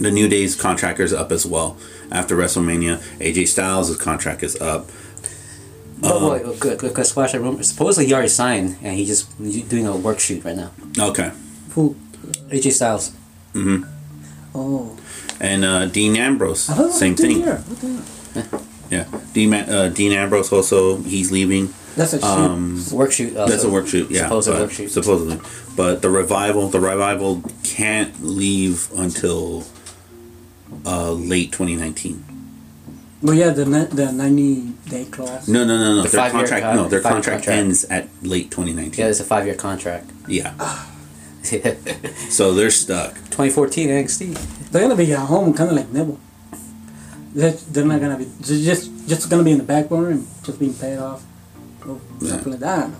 the New Day's contract is up as well after WrestleMania. AJ Styles' contract is up. But Uh-huh. well, good, good, good splash that rumor. Supposedly he already signed, and he just he's doing a work shoot right now. Okay. Who? AJ Styles. Mm-hmm. Oh. And uh, Dean Ambrose, I thought it was same thing. year. What the hell? Yeah. Dean, uh, Dean Ambrose also he's leaving. That's a shit. Um, Work shoot. Also. That's a work shoot, yeah. Supposed but- work shoot. Supposedly, but the revival, the revival can't leave until uh, late 2019. But yeah, the ni- the ninety day clause. No, no, no, no. The their contract, con- no, their contract, contract. ends at late 2019. yeah, it's a five year contract. Yeah. Ah. 2014 So they're stuck. 2014 NXT. They're gonna be at home, kind of like Neville. They're, they're not gonna be they're just just gonna be in the back burner and just being paid off, or something like that. I don't know.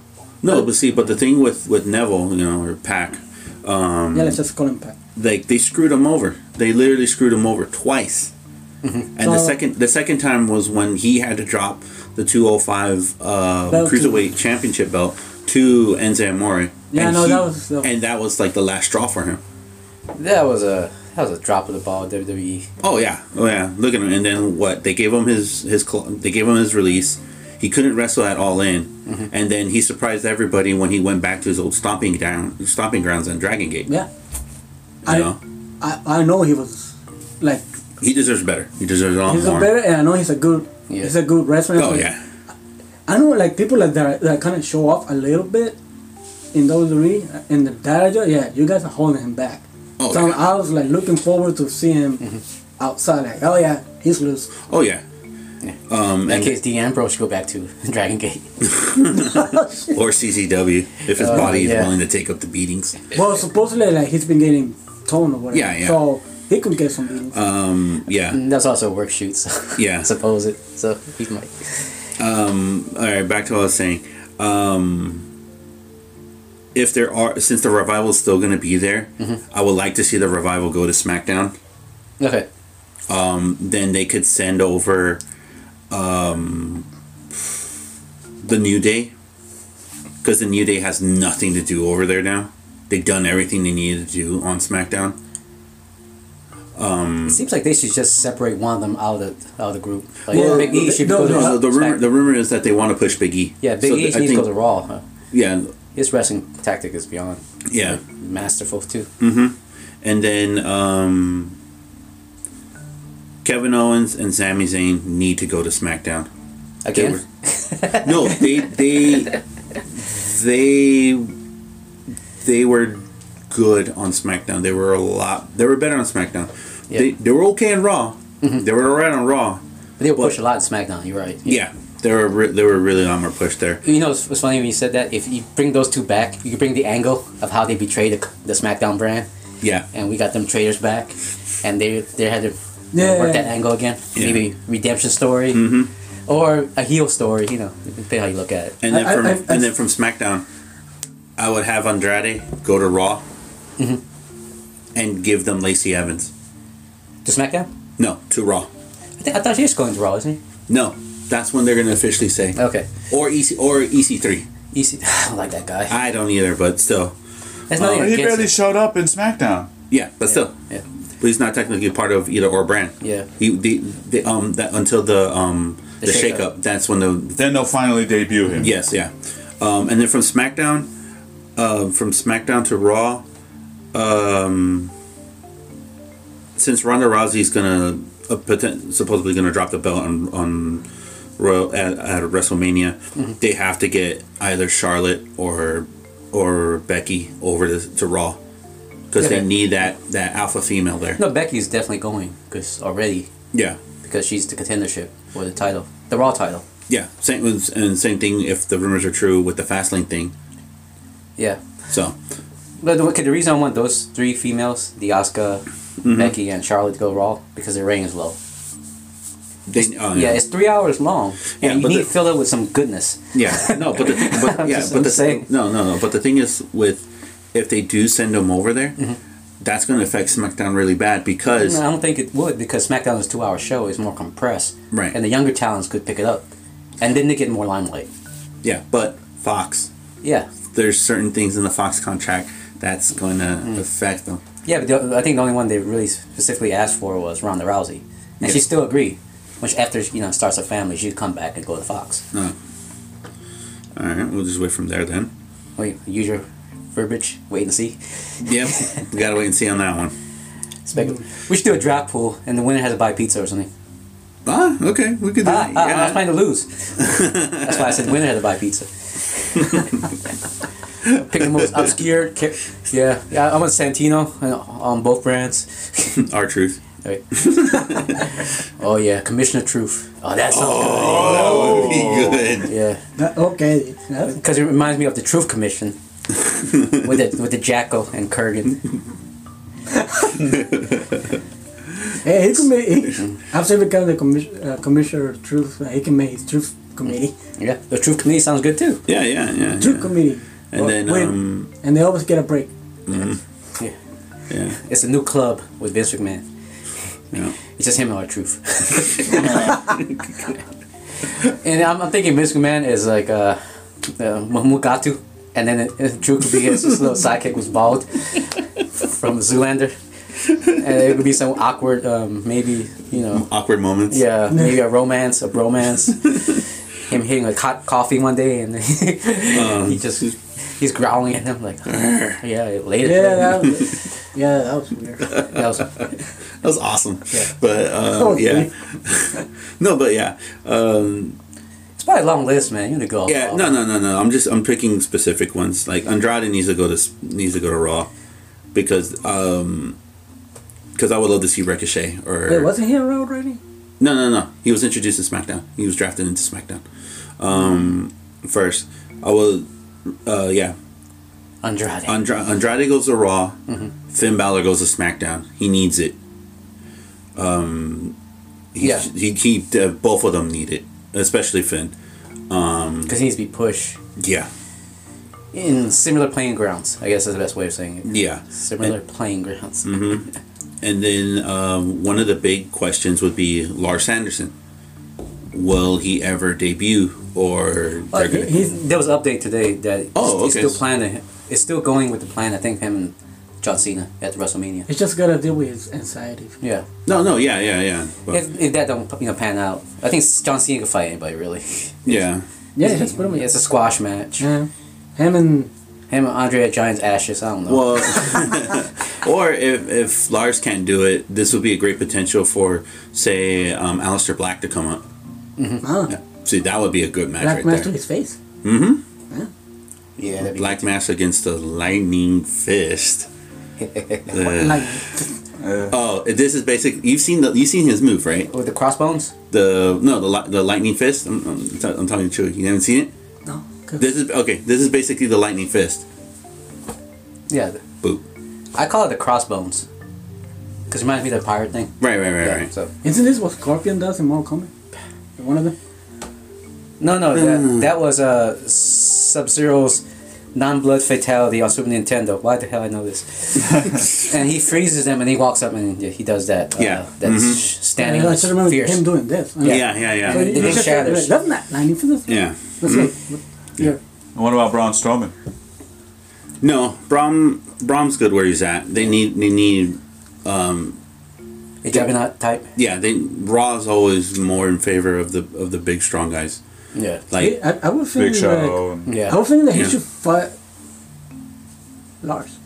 No, but see, but the thing with with Neville, you know, or Pac, um, Yeah, let's just call him back. like they screwed him over. They literally screwed him over twice. And the second the second time was when he had to drop the 205 uh, Belt to- cruiserweight championship belt to Enzo Amore. Yeah, and no, he- that was- that and that was like the last straw for him. That was a that was a drop of the ball. WWE. Oh yeah, oh yeah. Look at him. And then what? They gave him his his they gave him his release. He couldn't wrestle at All In, Mm-hmm. and then he surprised everybody when he went back to his old stomping down stomping grounds on Dragon Gate. Yeah, You I, know, I I know he was like he deserves better. He deserves a lot he's a more. better, and I know he's a good Yeah. he's a good wrestler. oh yeah, I know like people like that that kind of show off a little bit in WWE in the daraja. Yeah, you guys are holding him back. Oh so yeah, I was like looking forward to see him outside. Like, oh yeah, he's loose. oh yeah. Um, In that case, Dean Ambrose should go back to Dragon Gate. or CCW if his Oh, body is yeah. willing to take up the beatings. well, supposedly like he's been getting toned or whatever. Yeah, yeah. So he could get some beatings. Um, yeah, And That's also a work shoot. So Yeah. suppose it. So he might. Um, all right, back to what I was saying. Um, if there are, since the revival is still going to be there, I would like to see the revival go to SmackDown. Okay. Um, then they could send over um, the New Day, because the New Day has nothing to do over there now. They've done everything they needed to do on SmackDown. It seems like they should just separate one of them out of the out of the group. Like Well, Big E should no, go to no, No, the, rumor, the rumor is that they want to push Big E. yeah, Big So E needs to go to Raw. Huh? Yeah, His wrestling tactic is beyond yeah. masterful too. And then um, Kevin Owens and Sami Zayn need to go to SmackDown. They Again, were- no, they they they they were good on SmackDown. They were a lot. They were better on SmackDown. Yeah. They they were okay on Raw. They were alright on Raw. but they'll Well- push a lot in SmackDown. You're right. Yeah, they were re- they were really a lot more pushed there. You know, it's, it's funny when you said that. If you bring those two back, you could bring the angle of how they betrayed the, the SmackDown brand, Yeah, and we got them traders back, and they they had to Yeah. work that angle again. Yeah. Maybe redemption story, Mhm. or a heel story. You know, depending how you look at it. and then I- I- from I- I- and then from SmackDown, I would have Andrade go to Raw, Mhm. and give them Lacey Evans. To SmackDown, No, to Raw. I, think, I thought he was going to Raw, isn't he? No, that's when they're gonna officially say Okay, or EC or EC three. easy. I don't like that guy. I don't either, but still, That's not But even he barely it. showed up in SmackDown. yeah, but still, Yeah. but he's not technically part of either or brand. Yeah. He the, the um that until the um the, The shake shake-up. up. That's when the Then they'll finally debut him. yes yeah, um and then from SmackDown, uh, from SmackDown to Raw, um since Ronda Rousey's gonna uh, poten- supposedly gonna drop the belt on on Royal at, at WrestleMania, they have to get either Charlotte or or Becky over to, to Raw because Yeah. they need that that alpha female there. No, Becky's definitely going because already Yeah. because she's the contendership for the title, the Raw title. Yeah, same and same thing if the rumors are true with the Fastlane thing. Yeah. So But the, okay, the reason I want those three females, the Asuka, Mm-hmm. Becky, and Charlotte, to go Raw because their rating is low. They, oh, Yeah, it's three hours long, Yeah, and you need the- to fill it with some goodness. yeah, no, but the, but yeah, just- but I'm the saying. no, no, no. But the thing is, with if they do send them over there, Mm-hmm. that's going to affect SmackDown really bad because I don't think it would because SmackDown is a two-hour show; is more compressed, Right. And the younger talents could pick it up, and then they get more limelight. yeah, but Fox, Yeah, there's certain things in the Fox contract that's going to Mm. affect them. yeah, but the, I think the only one they really specifically asked for was Ronda Rousey, and she still agreed. Which after you know starts a family, you'd come back and go to the Fox. No. All right, we'll just wait from there then. Wait, use your verbiage. Wait and see. Yep, we gotta wait and see on that one. Spec- we should do a draft pool, and the winner has to buy pizza or something. Ah, okay, we could do Ah, that. ah, I was yeah. planning to lose. That's why I said winner had to buy pizza. Pick the most obscure. Yeah, yeah. I want Santino uh, on both brands. R-Truth. Right. oh yeah, Commissioner Truth. Oh, that sounds Oh, that would be good. good. Yeah, That- okay. Because it reminds me of the Truth Commission with the with the Jackal and Kurrgan. Hey, he can make. He, after he becomes the commis- uh, commissioner of truth, uh, he can make his truth committee. Yeah, the Truth Committee sounds good too. Yeah, yeah, yeah. Truth yeah. committee. And Well, then, wait, um, and they always get a break. Yeah, yeah, it's a new club with Vince McMahon. Yeah. It's just him and R-Truth. and I'm, I'm thinking Vince Man is like uh, uh, Mugatu, and then it, it, Drew could be his, his little sidekick was bald from Zoolander. And it could be some awkward, um, maybe, you know, Awkward moments. yeah, maybe a romance, a bromance. Him hitting a hot coffee one day, and he just he's growling at him like, yeah, later. Yeah, that was, yeah, that was weird. that was, That was awesome. Yeah. But uh, Oh, yeah, no, but yeah, um, it's probably a long list, man. You need to go. yeah. No, no, no, no. I'm just I'm picking specific ones. Like Andrade needs to go to needs to go to Raw because um because I would love to see Ricochet or Wait, wasn't he on Raw already? no, no, no. He was introduced to SmackDown. He was drafted into SmackDown. Um, first, I will. Uh, yeah, Andrade. Andra- Andrade goes to Raw. Mm-hmm. Finn Balor goes to SmackDown. He needs it. Um, he, Yeah. He, he uh, both of them need it, especially Finn. Because he needs to be pushed Yeah. in similar playing grounds. I guess is the best way of saying it. Yeah. Similar playing grounds. And then um, one of the big questions would be Lars Anderson. Will he ever debut, or Uh, they're gonna? he's, there was an update today that Oh, he's okay. still planning. It's still going with the plan. I think him and John Cena at WrestleMania. He's just gotta deal with his anxiety. Yeah. no, no, yeah, yeah, yeah, but, If, if that don't you know pan out, I think John Cena can fight anybody really. yeah. Yeah, just put him. It's a squash match. Yeah. Him and Him and Andre at Giant's Ashes. I don't know. Well, or if, if Lars can't do it, this would be a great potential for, say, um, Aleister Black to come up. Ah, Yeah. See, that would be a good match Black right Master there. his face. Mm-hmm. yeah. That'd Black Mass against the Lightning Fist. Uh, Like, Uh, Oh, this is basic. You've seen the you've seen his move, right? With the crossbones? The no, the the lightning fist. I'm, I'm, t- I'm talking to you. You haven't seen it. No. 'cause- This is okay. This is basically the lightning fist. Yeah. the- Boop. I call it the crossbones. Because it reminds me of the pirate thing. Right, right, right, Yeah, right. So Isn't this what Scorpion does in Mortal Kombat? One of them. No, no, Mm. that, that was uh, Sub Zero's non blood fatality on Super Nintendo. Why the hell I know this? and he freezes them and he walks up and he does that. Uh, Yeah. That's Mhm. standing I just remember fierce. him doing this. Yeah, yeah, yeah. So And you- it you then just- shatters. That's not lightning fist. Yeah. Let's see. Yeah. what about Braun Strowman? No, Brom Brom's good where he's at. They need they need um A juggernaut type. yeah, they Raw's always more in favor of the of the big strong guys. Yeah. Like I, I would think Big like, Show. and- I Yeah. was thinking that he Yeah. should fight Lars.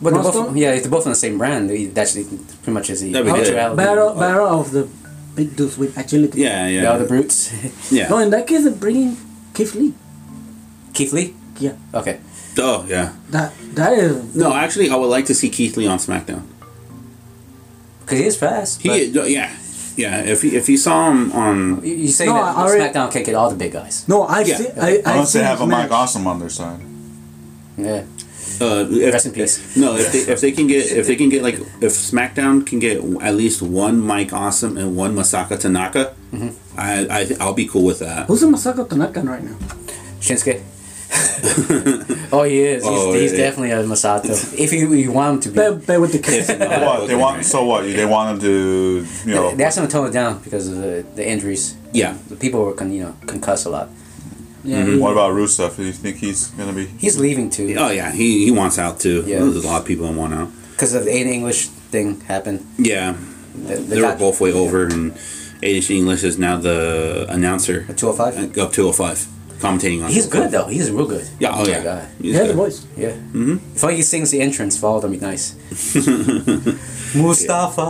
But they're both, Rostov? yeah, they're both on the same brand. That's pretty much is the That'd be good. actuality. Battle, battle of the big dudes with agility. yeah, Yeah, yeah. the brutes. yeah. No, in that case, they're bringing Keith Lee. Keith Lee? Yeah, Okay. Oh, yeah. that that is. No, actually I would like to see Keith Lee on SmackDown. Because he is fast. He but yeah. Yeah, if he, if you saw him on you, you say No, that already- SmackDown can't get all the big guys. No, I Yeah. see. I, I Unless they have a his Mike. Awesome on their side. Yeah. uh, if, Rest in peace. No, if they, if they can get if they can get like if SmackDown can get at least one Mike Awesome and one Masato Tanaka, Mm-hmm. I, I I'll be cool with that. Who's the Masato Tanaka right now? Shinsuke. oh, he is. He's, Oh, he's yeah. definitely a Masato. If you, you want him to be. Bear, bear with the kids. what they want? So what? They want to do? You know? They asked him to tone it down because of the, the injuries. Yeah, The people were, con, you know, concussed a lot. yeah, Mm-hmm. What about Rusev? Do you think he's gonna be? He's leaving too oh yeah, he he wants out too. Yeah. There's a lot of people that want out. because of the Aiden English thing happened. Yeah, The, the they were both way over, and Aiden English is now the announcer At 205? up 205, commentating on. He's 205. good though. He's real good. Yeah, oh My yeah, God. He's he has good. the voice. Yeah. Mhm. If only he sings the entrance all of them, be nice. Mustafa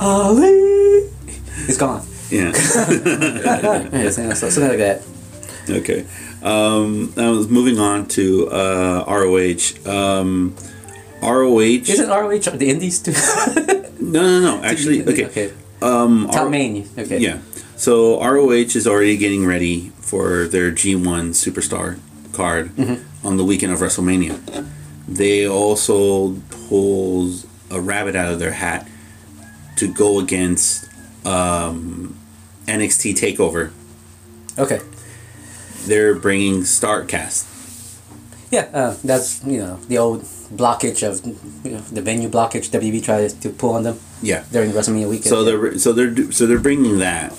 Ali. He's gone. Yeah. Yeah, something something like that. Okay. Um, I was moving on to uh, ROH. Um, ROH. Isn't ROH the Indies too? No, no, no. Actually, okay. okay. Um, Top R- main. Okay. Yeah. So ROH is already getting ready for their G1 Superstar card Mm-hmm. on the weekend of WrestleMania. They also pulled a rabbit out of their hat to go against um, NXT Takeover. Okay. They're bringing Starcast. Yeah, uh, that's you know the old blockage of you know, the venue blockage WB tried to pull on them Yeah. during WrestleMania weekend. So they're so they're so they're bringing that,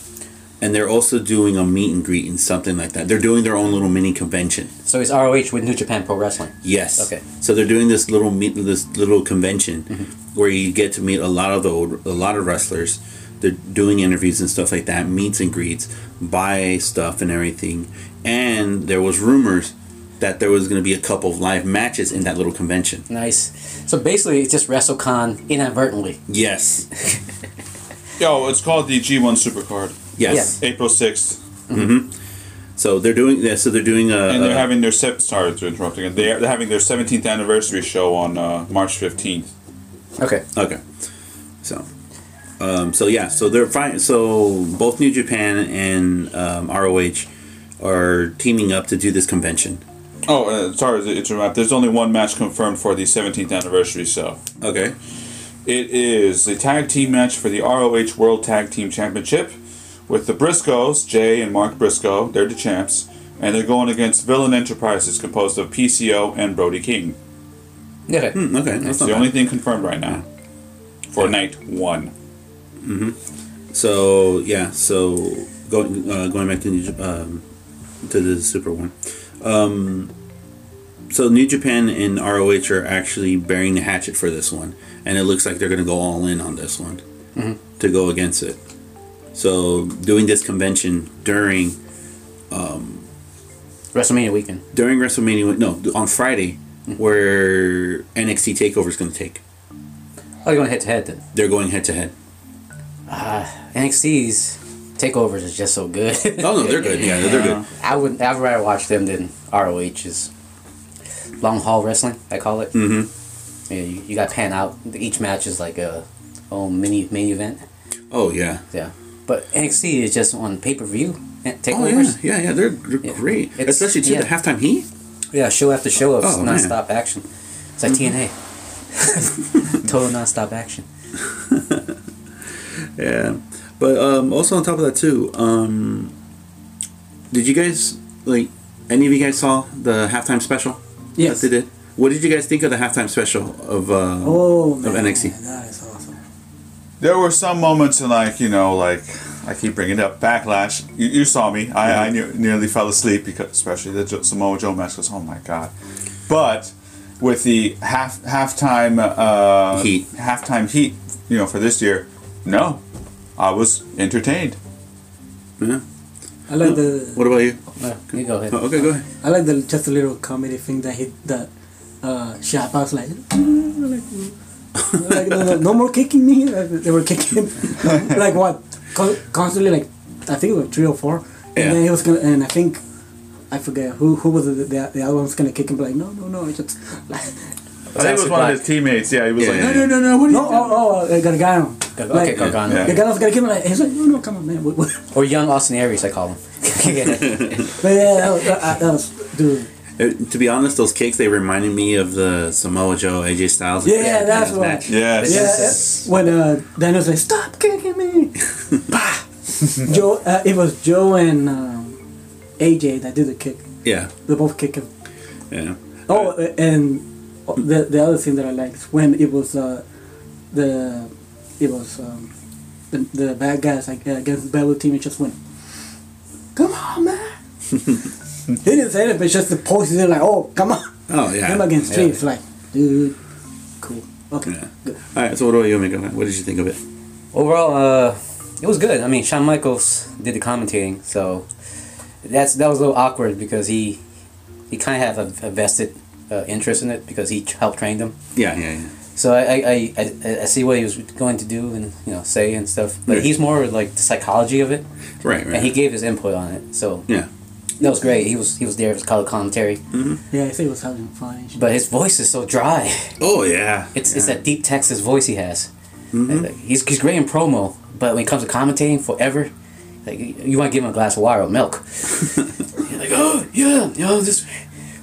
and they're also doing a meet and greet and something like that. They're doing their own little mini convention. so it's ROH with New Japan Pro Wrestling. Yes. Okay. So they're doing this little meet this little convention Mm-hmm. where you get to meet a lot of the old, a lot of wrestlers. They're doing interviews and stuff like that, meets and greets, buy stuff and everything. And there was rumors that there was going to be a couple of live matches in that little convention. Nice. So basically, it's just WrestleCon inadvertently. Yes. Yo, it's called the G1 Supercard. Yes. April sixth, So they're doing yeah, so they're doing a, and they're a- having their se- sorry to interrupt again. They're, they're having their seventeenth anniversary show on uh, March fifteenth. Okay. Okay. So, um, so yeah, so they're fine. So both New Japan and um, ROH are teaming up to do this convention. Oh, uh, sorry to interrupt. There's only one match confirmed for the seventeenth anniversary show. Okay. It is a tag team match for the ROH World Tag Team Championship with the Briscoes, Jay and Mark Briscoe. They're the champs. And they're going against Villain Enterprises, composed of PCO and Brody King. Okay. Hmm, okay. That's That's the bad. only thing confirmed right now for night one. So yeah. So going uh, going back to New, Jap- um, to the Super one. Um, so New Japan and ROH are actually bearing the hatchet for this one, and it looks like they're going to go all in on this one to go against it. So doing this convention during um, WrestleMania weekend. during WrestleMania, no, on Friday, mm-hmm. where NXT Takeover is going to take. Oh, you're going head to head then. They're going head to head. Ah, NXT's takeovers is just so good. Oh no, they're good. Yeah, they're good. I would. I'd rather watch them than ROH's long haul wrestling. I call it. Mm. Yeah, you, you got pan out. Each match is like a oh mini main event. Oh yeah. Yeah, but NXT is just on pay per view Oh yeah, yeah, yeah. They're, they're Yeah. great, It's- especially to yeah. the halftime heat. yeah. show after show of Oh, man. non-stop action. It's like TNA. Total non-stop action. Yeah, but um, also on top of that too, um, did you guys like any of you guys saw the halftime special? Yes. that they did. What did you guys think of the halftime special of uh, Oh of man, NXT? That is awesome. There were some moments in like you know like I keep bringing it up backlash. You, you saw me. I, I ne- nearly fell asleep because especially the jo- Samoa Joe match was oh my god. But with the half halftime uh, Heat. halftime heat, you know for this year, no, I was entertained. Yeah. I like the What about you? Uh, you go ahead. Oh, okay, go ahead. I like the just a little comedy thing that he that uh Shop I was like, like, no, no, no more kicking me. They were kicking like what constantly like I think it was three or four, and then he was gonna and I think I forget who who was the the, the other one was gonna kick him. But like no no no, it's just like I think it was one of his teammates. Yeah, he was Yeah, like, yeah, no, no, no, no, what are no you doing? oh oh uh, Gargano. Gar- Like, okay, Gargano. Yeah. Gargano's gonna kick him like he's like no no come on man. What- what- Or young Austin Aries, I call him. yeah. But yeah, that was, that, that was dude. Uh, to be honest, those kicks they reminded me of the Samoa Joe AJ Styles. Yeah, that's what- match. Yes. Yeah, Yes. uh, when uh, Daniel's like, "Stop kicking me!" Bah! Joe, uh, it was Joe and um, AJ that did the kick. Yeah, They both kick him. yeah. Oh, uh, and the the other thing that I liked when it was uh, the it was um, the, the bad guys like uh, against the Bellu team. It just went, "Come on, man!" he didn't say it, but it's just the pose. They're like, "Oh, come on!" Oh yeah. Him against Yeah. Chiefs, like, dude, cool. Okay, Yeah. good. All right. So what about you, Mika? What did you think of it? Overall, uh, it was good. I mean, Shawn Michaels did the commentating, so that's that was a little awkward because he he kind of have a, a vested uh, interest in it because he helped train them. Yeah, yeah, yeah. So I, I, I, I, I see what he was going to do and you know say and stuff, but Yeah. he's more like the psychology of it, Right, right. and he gave his input on it. So yeah. That was great. He was he was there for color commentary, Yeah, I say he was having fun. but his voice is so dry. Oh yeah. It's yeah. it's that deep Texas voice he has. Mhm. Like, he's he's great in promo, but when it comes to commentating forever, like you, you want to give him a glass of water or milk. Like, oh yeah, you know this,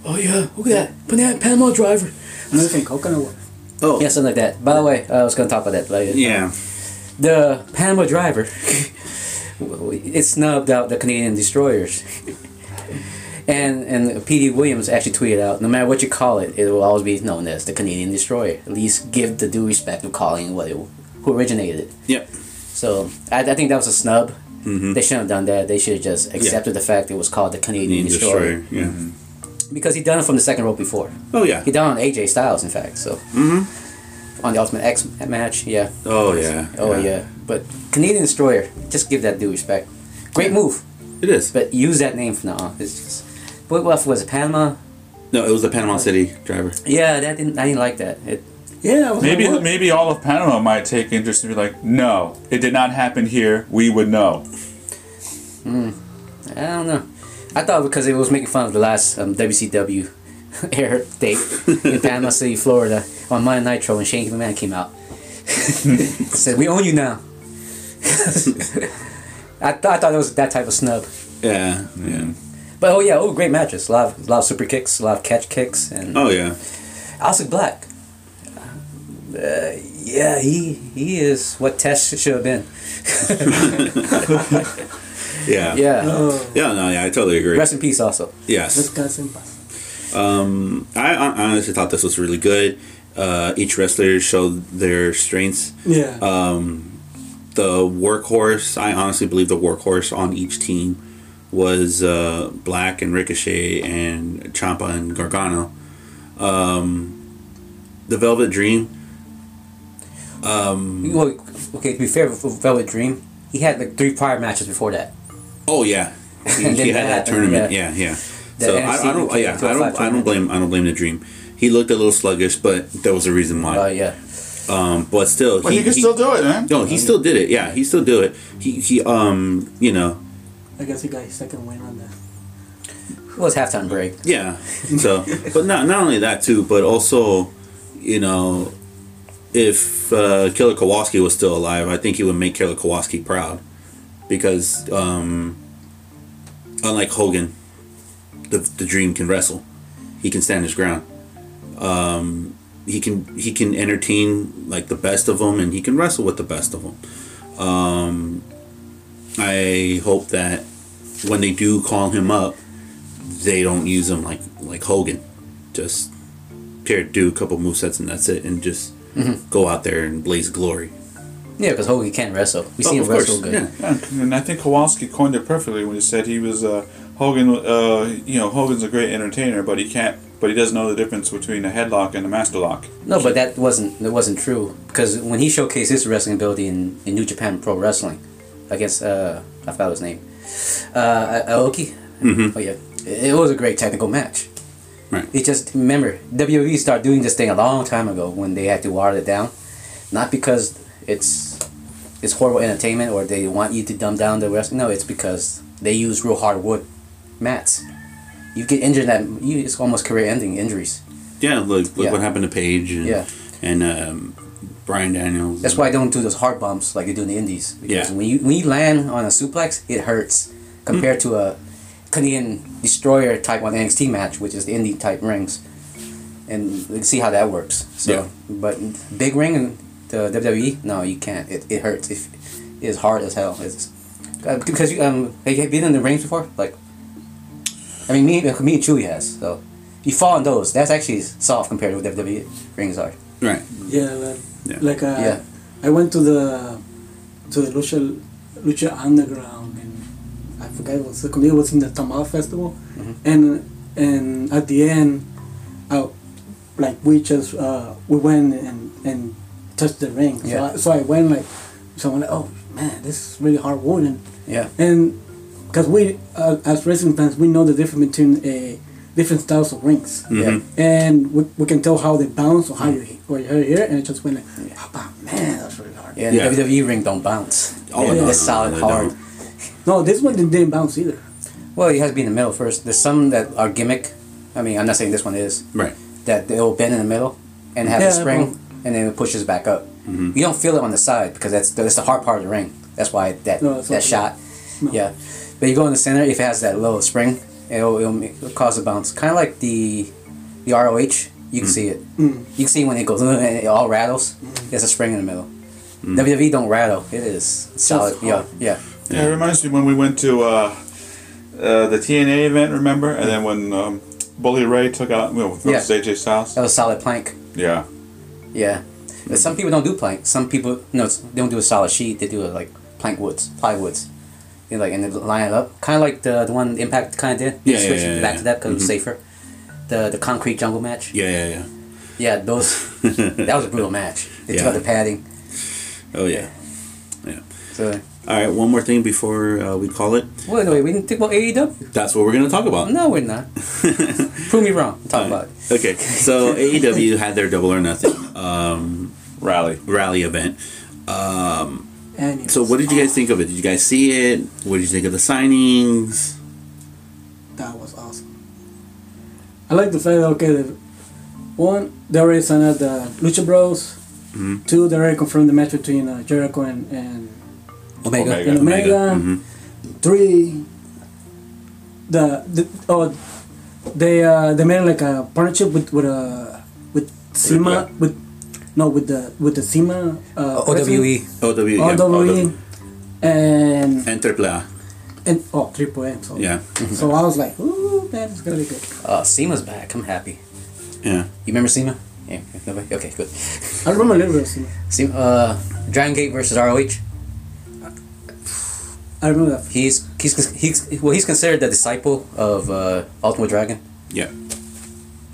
oh yeah, look at that, Pan- Panama driver. American coconut water. Oh Yeah, something like that. By the way, I was gonna talk about that later. yeah. The Panama driver, it snubbed out the Canadian destroyers. And and Petey Williams actually tweeted out, no matter what you call it, it will always be known as the Canadian destroyer. At least give the due respect of calling what it, who originated it. Yep. So I, I think that was a snub. Mhm. They shouldn't have done that. They should have just accepted the fact it was called the Canadian Canadian destroyer. destroyer. Yeah. because he done it from the second rope before. Oh yeah. He done it on AJ Styles, in fact. So Mm-hmm. on the Ultimate X match, yeah. Oh yeah. Oh yeah. But Canadian Destroyer, just give that due respect. Great move, It is. but use that name from now on. It's just. What what was it? Panama? No, it was the Panama City driver. Yeah, that didn't. I didn't like that. It, Yeah, I Maybe like, maybe all of Panama might take interest and be like, no, it did not happen here. We would know. I don't know. I thought because it was making fun of the last um, WCW air date in Panama City, Florida, on Monday Nitro, when Shane McMahon came out. Said, "We own you now." I, th- I thought it was that type of snub. Yeah. Yeah. But oh yeah, oh great matches. A lot of, a lot of super kicks, a lot of catch kicks, and Oh yeah. Aleister Black. Uh, yeah, he he is what Test should have been. Yeah. Yeah. Oh, Yeah. No. Yeah. I totally agree. Rest in peace, also. this Yes. guy's impossible. Um. I, I honestly thought this was really good. Uh, each wrestler showed their strengths. Yeah. Um, the workhorse, I honestly believe the workhorse on each team was uh, Black and Ricochet and Ciampa and Gargano. Um, the Velvet Dream. Um, Well, okay, to be fair with Velvet Dream, he had like three prior matches before that. oh yeah, he, he had that that tournament. yeah. Yeah, yeah. So I, I don't. Yeah, I don't. I don't blame. I don't blame the Dream. He looked a little sluggish, but there was a reason why. Oh yeah. Um, but still, But he, can still do it, man. No, he still did it. Yeah, he still do it. He he um you know I guess he got his second win on that. It was halftime break. yeah. So, but not not only that too, but also you know, if uh, Killer Kowalski was still alive, I think he would make Killer Kowalski proud, because um, unlike Hogan, the the Dream can wrestle, he can stand his ground. Um, he can he can entertain like the best of them, and he can wrestle with the best of them. Um, I hope that when they do call him up, they don't use him like like Hogan, just here do a couple movesets and that's it, and just go out there and blaze glory. Yeah, because Hogan can't wrestle. We Oh, see him of course, wrestle good. yeah. Yeah, and I think Kowalski coined it perfectly when he said he was uh, Hogan. Uh, you know, Hogan's a great entertainer, but he can't. But he doesn't know the difference between a headlock and a master lock. No, but that wasn't that wasn't true because when he showcased his wrestling ability in, in New Japan Pro Wrestling against uh I forgot his name, uh Aoki. Mhm. Oh yeah, it, it was a great technical match. Right. It just remember WWE started doing this thing a long time ago when they had to water it down, not because it's it's horrible entertainment or they want you to dumb down the wrestling. No, it's because they use real hard wood mats. You get injured that you it's almost career ending injuries. Yeah, look, look Yeah. what happened to Paige and Yeah. and um, Brian Daniels. That's why I don't do those hard bumps like you do in the indies. Because Yeah. when you when you land on a suplex, it hurts compared to a Canadian destroyer type on NXT match, which is the indie type rings. And see how that works. So Yeah. but big ring and the WWE, no, you can't. It, it hurts. If it is hard as hell. It's uh, because you um have you been in the rings before? Like I mean me me and Chewy has, so you fall on those, that's actually soft compared to what WWE rings are. Right. Yeah, like, Yeah. like uh, Yeah. I went to the to the Lucha Lucha Underground and I forgot what the community was in the Tamal Festival, Mhm. and and at the end, uh, like we just uh, we went and and touched the ring. So Yeah. I, so I went like, so I'm like, oh man, this is really hard wood and Yeah. and because we uh, as wrestling fans we know the difference between a different styles of rings Mhm. and we, we can tell how they bounce or how you hit or you hit here and it just went like oh, man that's really hard Yeah, Yeah. the WWE ring don't bounce. Oh, Yeah, no, it's no, solid they hard. no this one didn't bounce either Well, you have to be in the middle first. There's some that are gimmick. I mean, I'm not saying this one is Right. that they'll bend in the middle and have Yeah, the spring, and then it pushes back up. Mhm. You don't feel it on the side because that's that's the hard part of the ring. That's why that No, it's that not- shot. no. Yeah, but you go in the center if it has that little spring, it'll, it'll, make, it'll cause a bounce. Kind of like the the ROH. You can see it. Mm. You can see when it goes and it all rattles. There's a spring in the middle. WWE don't rattle. It is solid. Yeah, hard. yeah. Yeah, it reminds me when we went to uh, uh, the TNA event. Remember? And then when um, Bully Ray took out you know, versus Yeah. AJ Styles. That was solid plank. Yeah. Yeah. But some people don't do plank. Some people no, they don't do a solid sheet. They do it like plank woods, plywoods. You know, like and they line it up, kind of like the the one Impact kind of did. They Yeah, yeah, switched yeah, back yeah. to that because it was Mhm. safer. The the concrete jungle match. Yeah, yeah, yeah. Yeah, those that was a brutal match. They took Yeah. out the padding. Oh yeah. Yeah. So All right. One more thing before uh, we call it. wait, wait, we didn't think about AEW. That's what we're gonna talk about. No, we're not. Prove me wrong. Talk about it. Okay. So AEW had their Double or Nothing um, Rally. rally event. Um, and so what did you guys think of it? Did you guys see it? What did you think of the signings? That was awesome. I like the fact that okay, the, one they already signed out the Lucha Bros. Mhm. Two, they already confirmed the match between uh, Jericho and, and, Omega. Omega. and Omega. Mhm. Three, the, the oh, they uh, they made like a partnership with with uh, with CIMA with no with the with the CIMA uh, OWE. OW. Yeah. OWE and And Triple and oh Triple M. So Yeah. So I was like, ooh man, it's gonna be good. Uh, CIMA's back. I'm happy. Yeah. You remember CIMA? Yeah. Nobody? Okay, good. I remember a little bit of CIMA. CIMA, uh, Dragon Gate versus ROH. I remember that. He's he's he's well he's considered the disciple of uh, Ultimo Dragon. Yeah.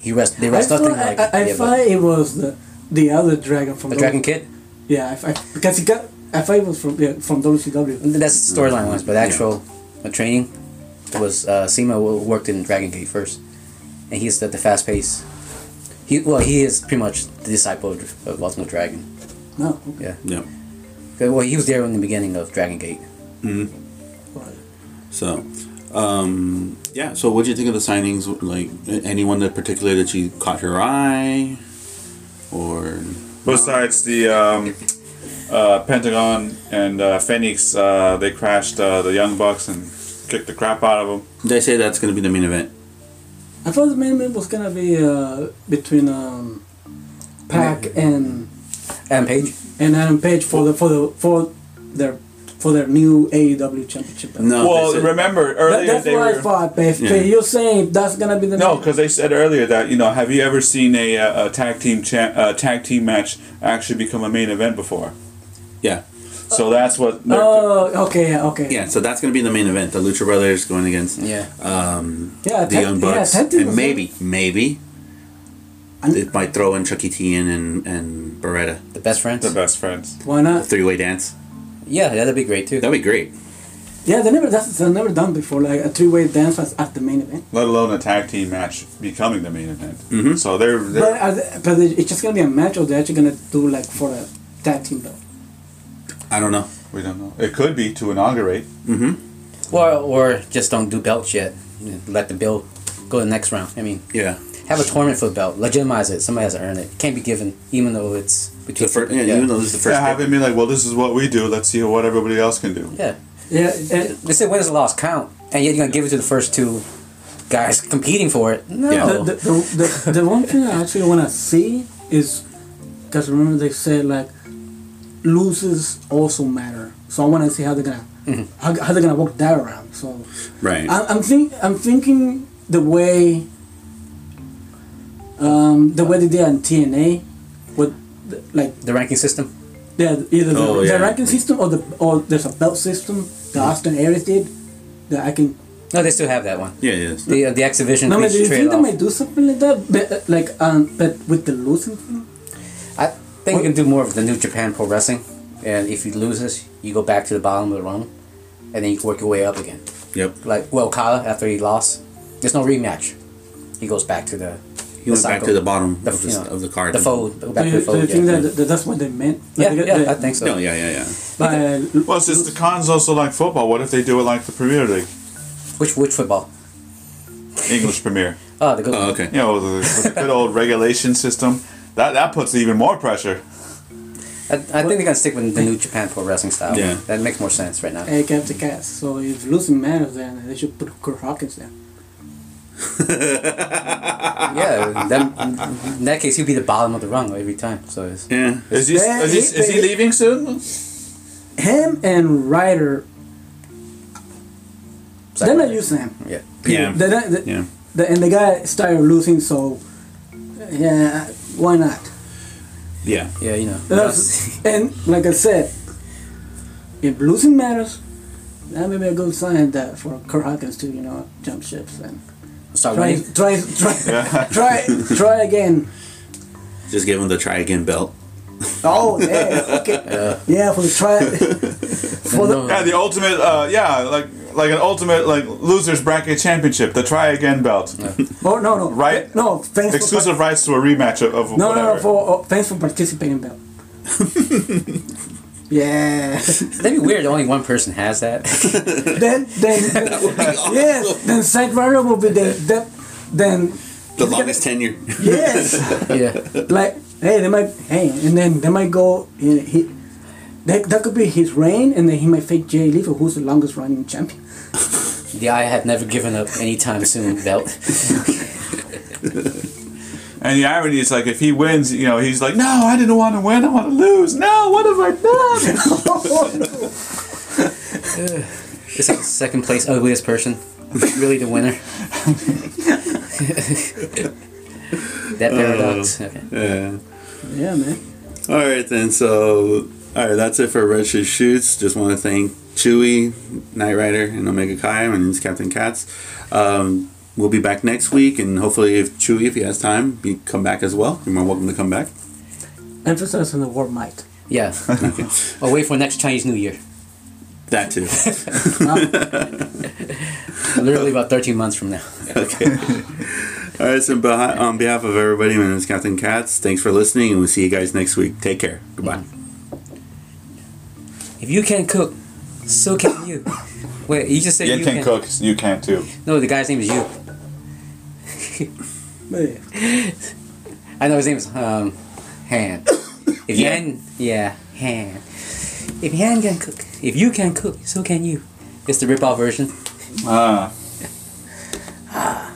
He rest they I rest thought, nothing I, like I, I yeah, thought it was the the other dragon from the W- Dragon Kid. Yeah, I, I, because he got. I thought it was from yeah, from WCW. That's storyline wise, but actual uh, training was uh, CIMA worked in Dragon Gate first, and he's the, the fast pace. He well he is pretty much the disciple of, of Ultimo Dragon. No, okay. Yeah. Yeah. 'Cause, Well, he was there in the beginning of Dragon Gate. hmm Right. So, um, yeah. So, what do you think of the signings? Like, anyone that particular that you caught your eye? Or Besides the um, uh, Pentagon and uh, Fenix, uh, they crashed uh, the Young Bucks and kicked the crap out of them. they say that's going to be the main event. I thought the main event was gonna be uh, between um, Pac and Adam Page. and Adam Page for the for the for their for their new AEW championship. belt. No, well, said- remember That, earlier that's they what I were. thought. But if Yeah. you're saying that's gonna be the No, because they said earlier that you know, have you ever seen a, uh, a tag team cha- uh, tag team match actually become a main event before? yeah, So that's what. they're- Oh, okay, yeah, okay. yeah. So that's going to be the main event. The Lucha Brothers going against Yeah. um, Yeah, the tag- Young Bucks, tag team and was maybe, maybe And- it might throw in Chuckie T in and and Beretta, The best friends. the best friends. Why not? three way dance. Yeah, that'd be great too. That'd be great. Yeah, they never that's they never done before like a three way dance was at the main event. Let alone a tag team match becoming the main event. Mhm. So they're, But they're are they, but it's just gonna be a match, or they're actually gonna do like for a tag team belt. I don't know. we don't know. It could be to inaugurate. Mm-hmm. Or or just don't do belts yet. Let the bill go to the next round. I mean, Yeah. Have a tournament for the belt. Legitimize it. Somebody has to earn it. It can't be given, even though it's The between. fir- yeah, even though this is the first. yeah, have it be like, well, this is what we do. Let's see what everybody else can do. yeah. Yeah, and They say winners and loss count, and yet you're gonna give it to the first two guys competing for it. No. Yeah. the, the, the, the, the one thing I actually want to see is because remember they said like losers also matter. So I want to see how they're gonna mm-hmm. how, how they're gonna work that around. So right. I, I'm think I'm thinking the way um, the way they did on TNA with the- like the ranking system. yeah either the, Oh, the ranking system or the or there's a belt system that Austin Aries did that I can No, they still have that one. yeah. yeah. The uh, the X Division. No, but do you trade think they might do something like that? But, uh, like, um, but with the losing thing? I think you can do more of the New Japan Pro Wrestling, and if you lose this, you go back to the bottom of the rung, and then you can work your way up again. Yep. Like well, Kala after he lost, there's no rematch. He goes back to the. He went back to the bottom The, of, the, you know, of the card. The fold. Go Do back you, to the do you fold. think Yeah, that, that that's what they meant? yeah, Like, yeah, they- I think so. No, yeah, yeah, yeah. by- uh, Well, since the cons also like football. What if they do it like the Premier League, Which which football? English Premier? Oh, the good. Oh, okay. You know, the, the good old relegation system. That that puts even more pressure. I, I think they're gonna stick with the New Japan Pro Wrestling style. Yeah. that makes more sense right now. Hey, Captain Katz. So if losing matters, then they should put Kurt Hawkins there. yeah, then in that case, he'd be the bottom of the rung every time. So it's, Yeah. Is he, is he, he- is he leaving soon? Him and Ryder, they're not using him. Yeah. Yeah. They're not, the, Yeah. the, and the guy started losing, so yeah, why not? Yeah. Yeah, you know. That's- and like I said, if losing matters, that may be a good sign that for Kurt Hawkins to you know jump ships and Start try winning. try try try try again. Just give him the try again belt. Oh yeah, okay, Yeah. yeah for the try for the Yeah, the ultimate. Uh, yeah, like like an ultimate like losers bracket championship, the try again belt, oh no no Right? no thanks exclusive rights to a rematch of, of for no no whatever. no for oh, thanks for participating Bill. Yeah. That'd be weird. Only one person has that. then then yeah. then Zack Ryder will be the that then The longest tenure. yes. yeah. like hey they might hey and then they might go he, he that, that could be his reign and then he might fake Jay Lethal who's the longest running champion The I have never given up anytime soon belt. And the irony is like if he wins, you know, he's like, no, I didn't want to win, I want to lose. No, what have I done? It's like second place ugliest person. Really the winner. that paradox. Okay. Yeah. yeah man All right then. So, all right, that's it for Red Shirt Shoots. Just want to thank Chewy, Knight Rider, and Omega Kai. My name Captain Katz. Um, we'll be back next week, and hopefully, if Chewy, if he has time, he come back as well. You're more welcome to come back. emphasize on the word might Yeah. I'll wait for next Chinese New Year. That too. Literally about 13 months from now. okay. All right. So, behi- on behalf of everybody, my name is Captain Katz. Thanks for listening, and we'll see you guys next week. Take care. Goodbye. Mm-hmm. If you can't cook, so can you. Wait, you just said You you can cook, you can too. No, the guy's name is you. I know his name is um, Han. If yeah. Han, yeah, Han. If Han can cook, if you can cook, so can you. It's the rip-off version. Ah. ah.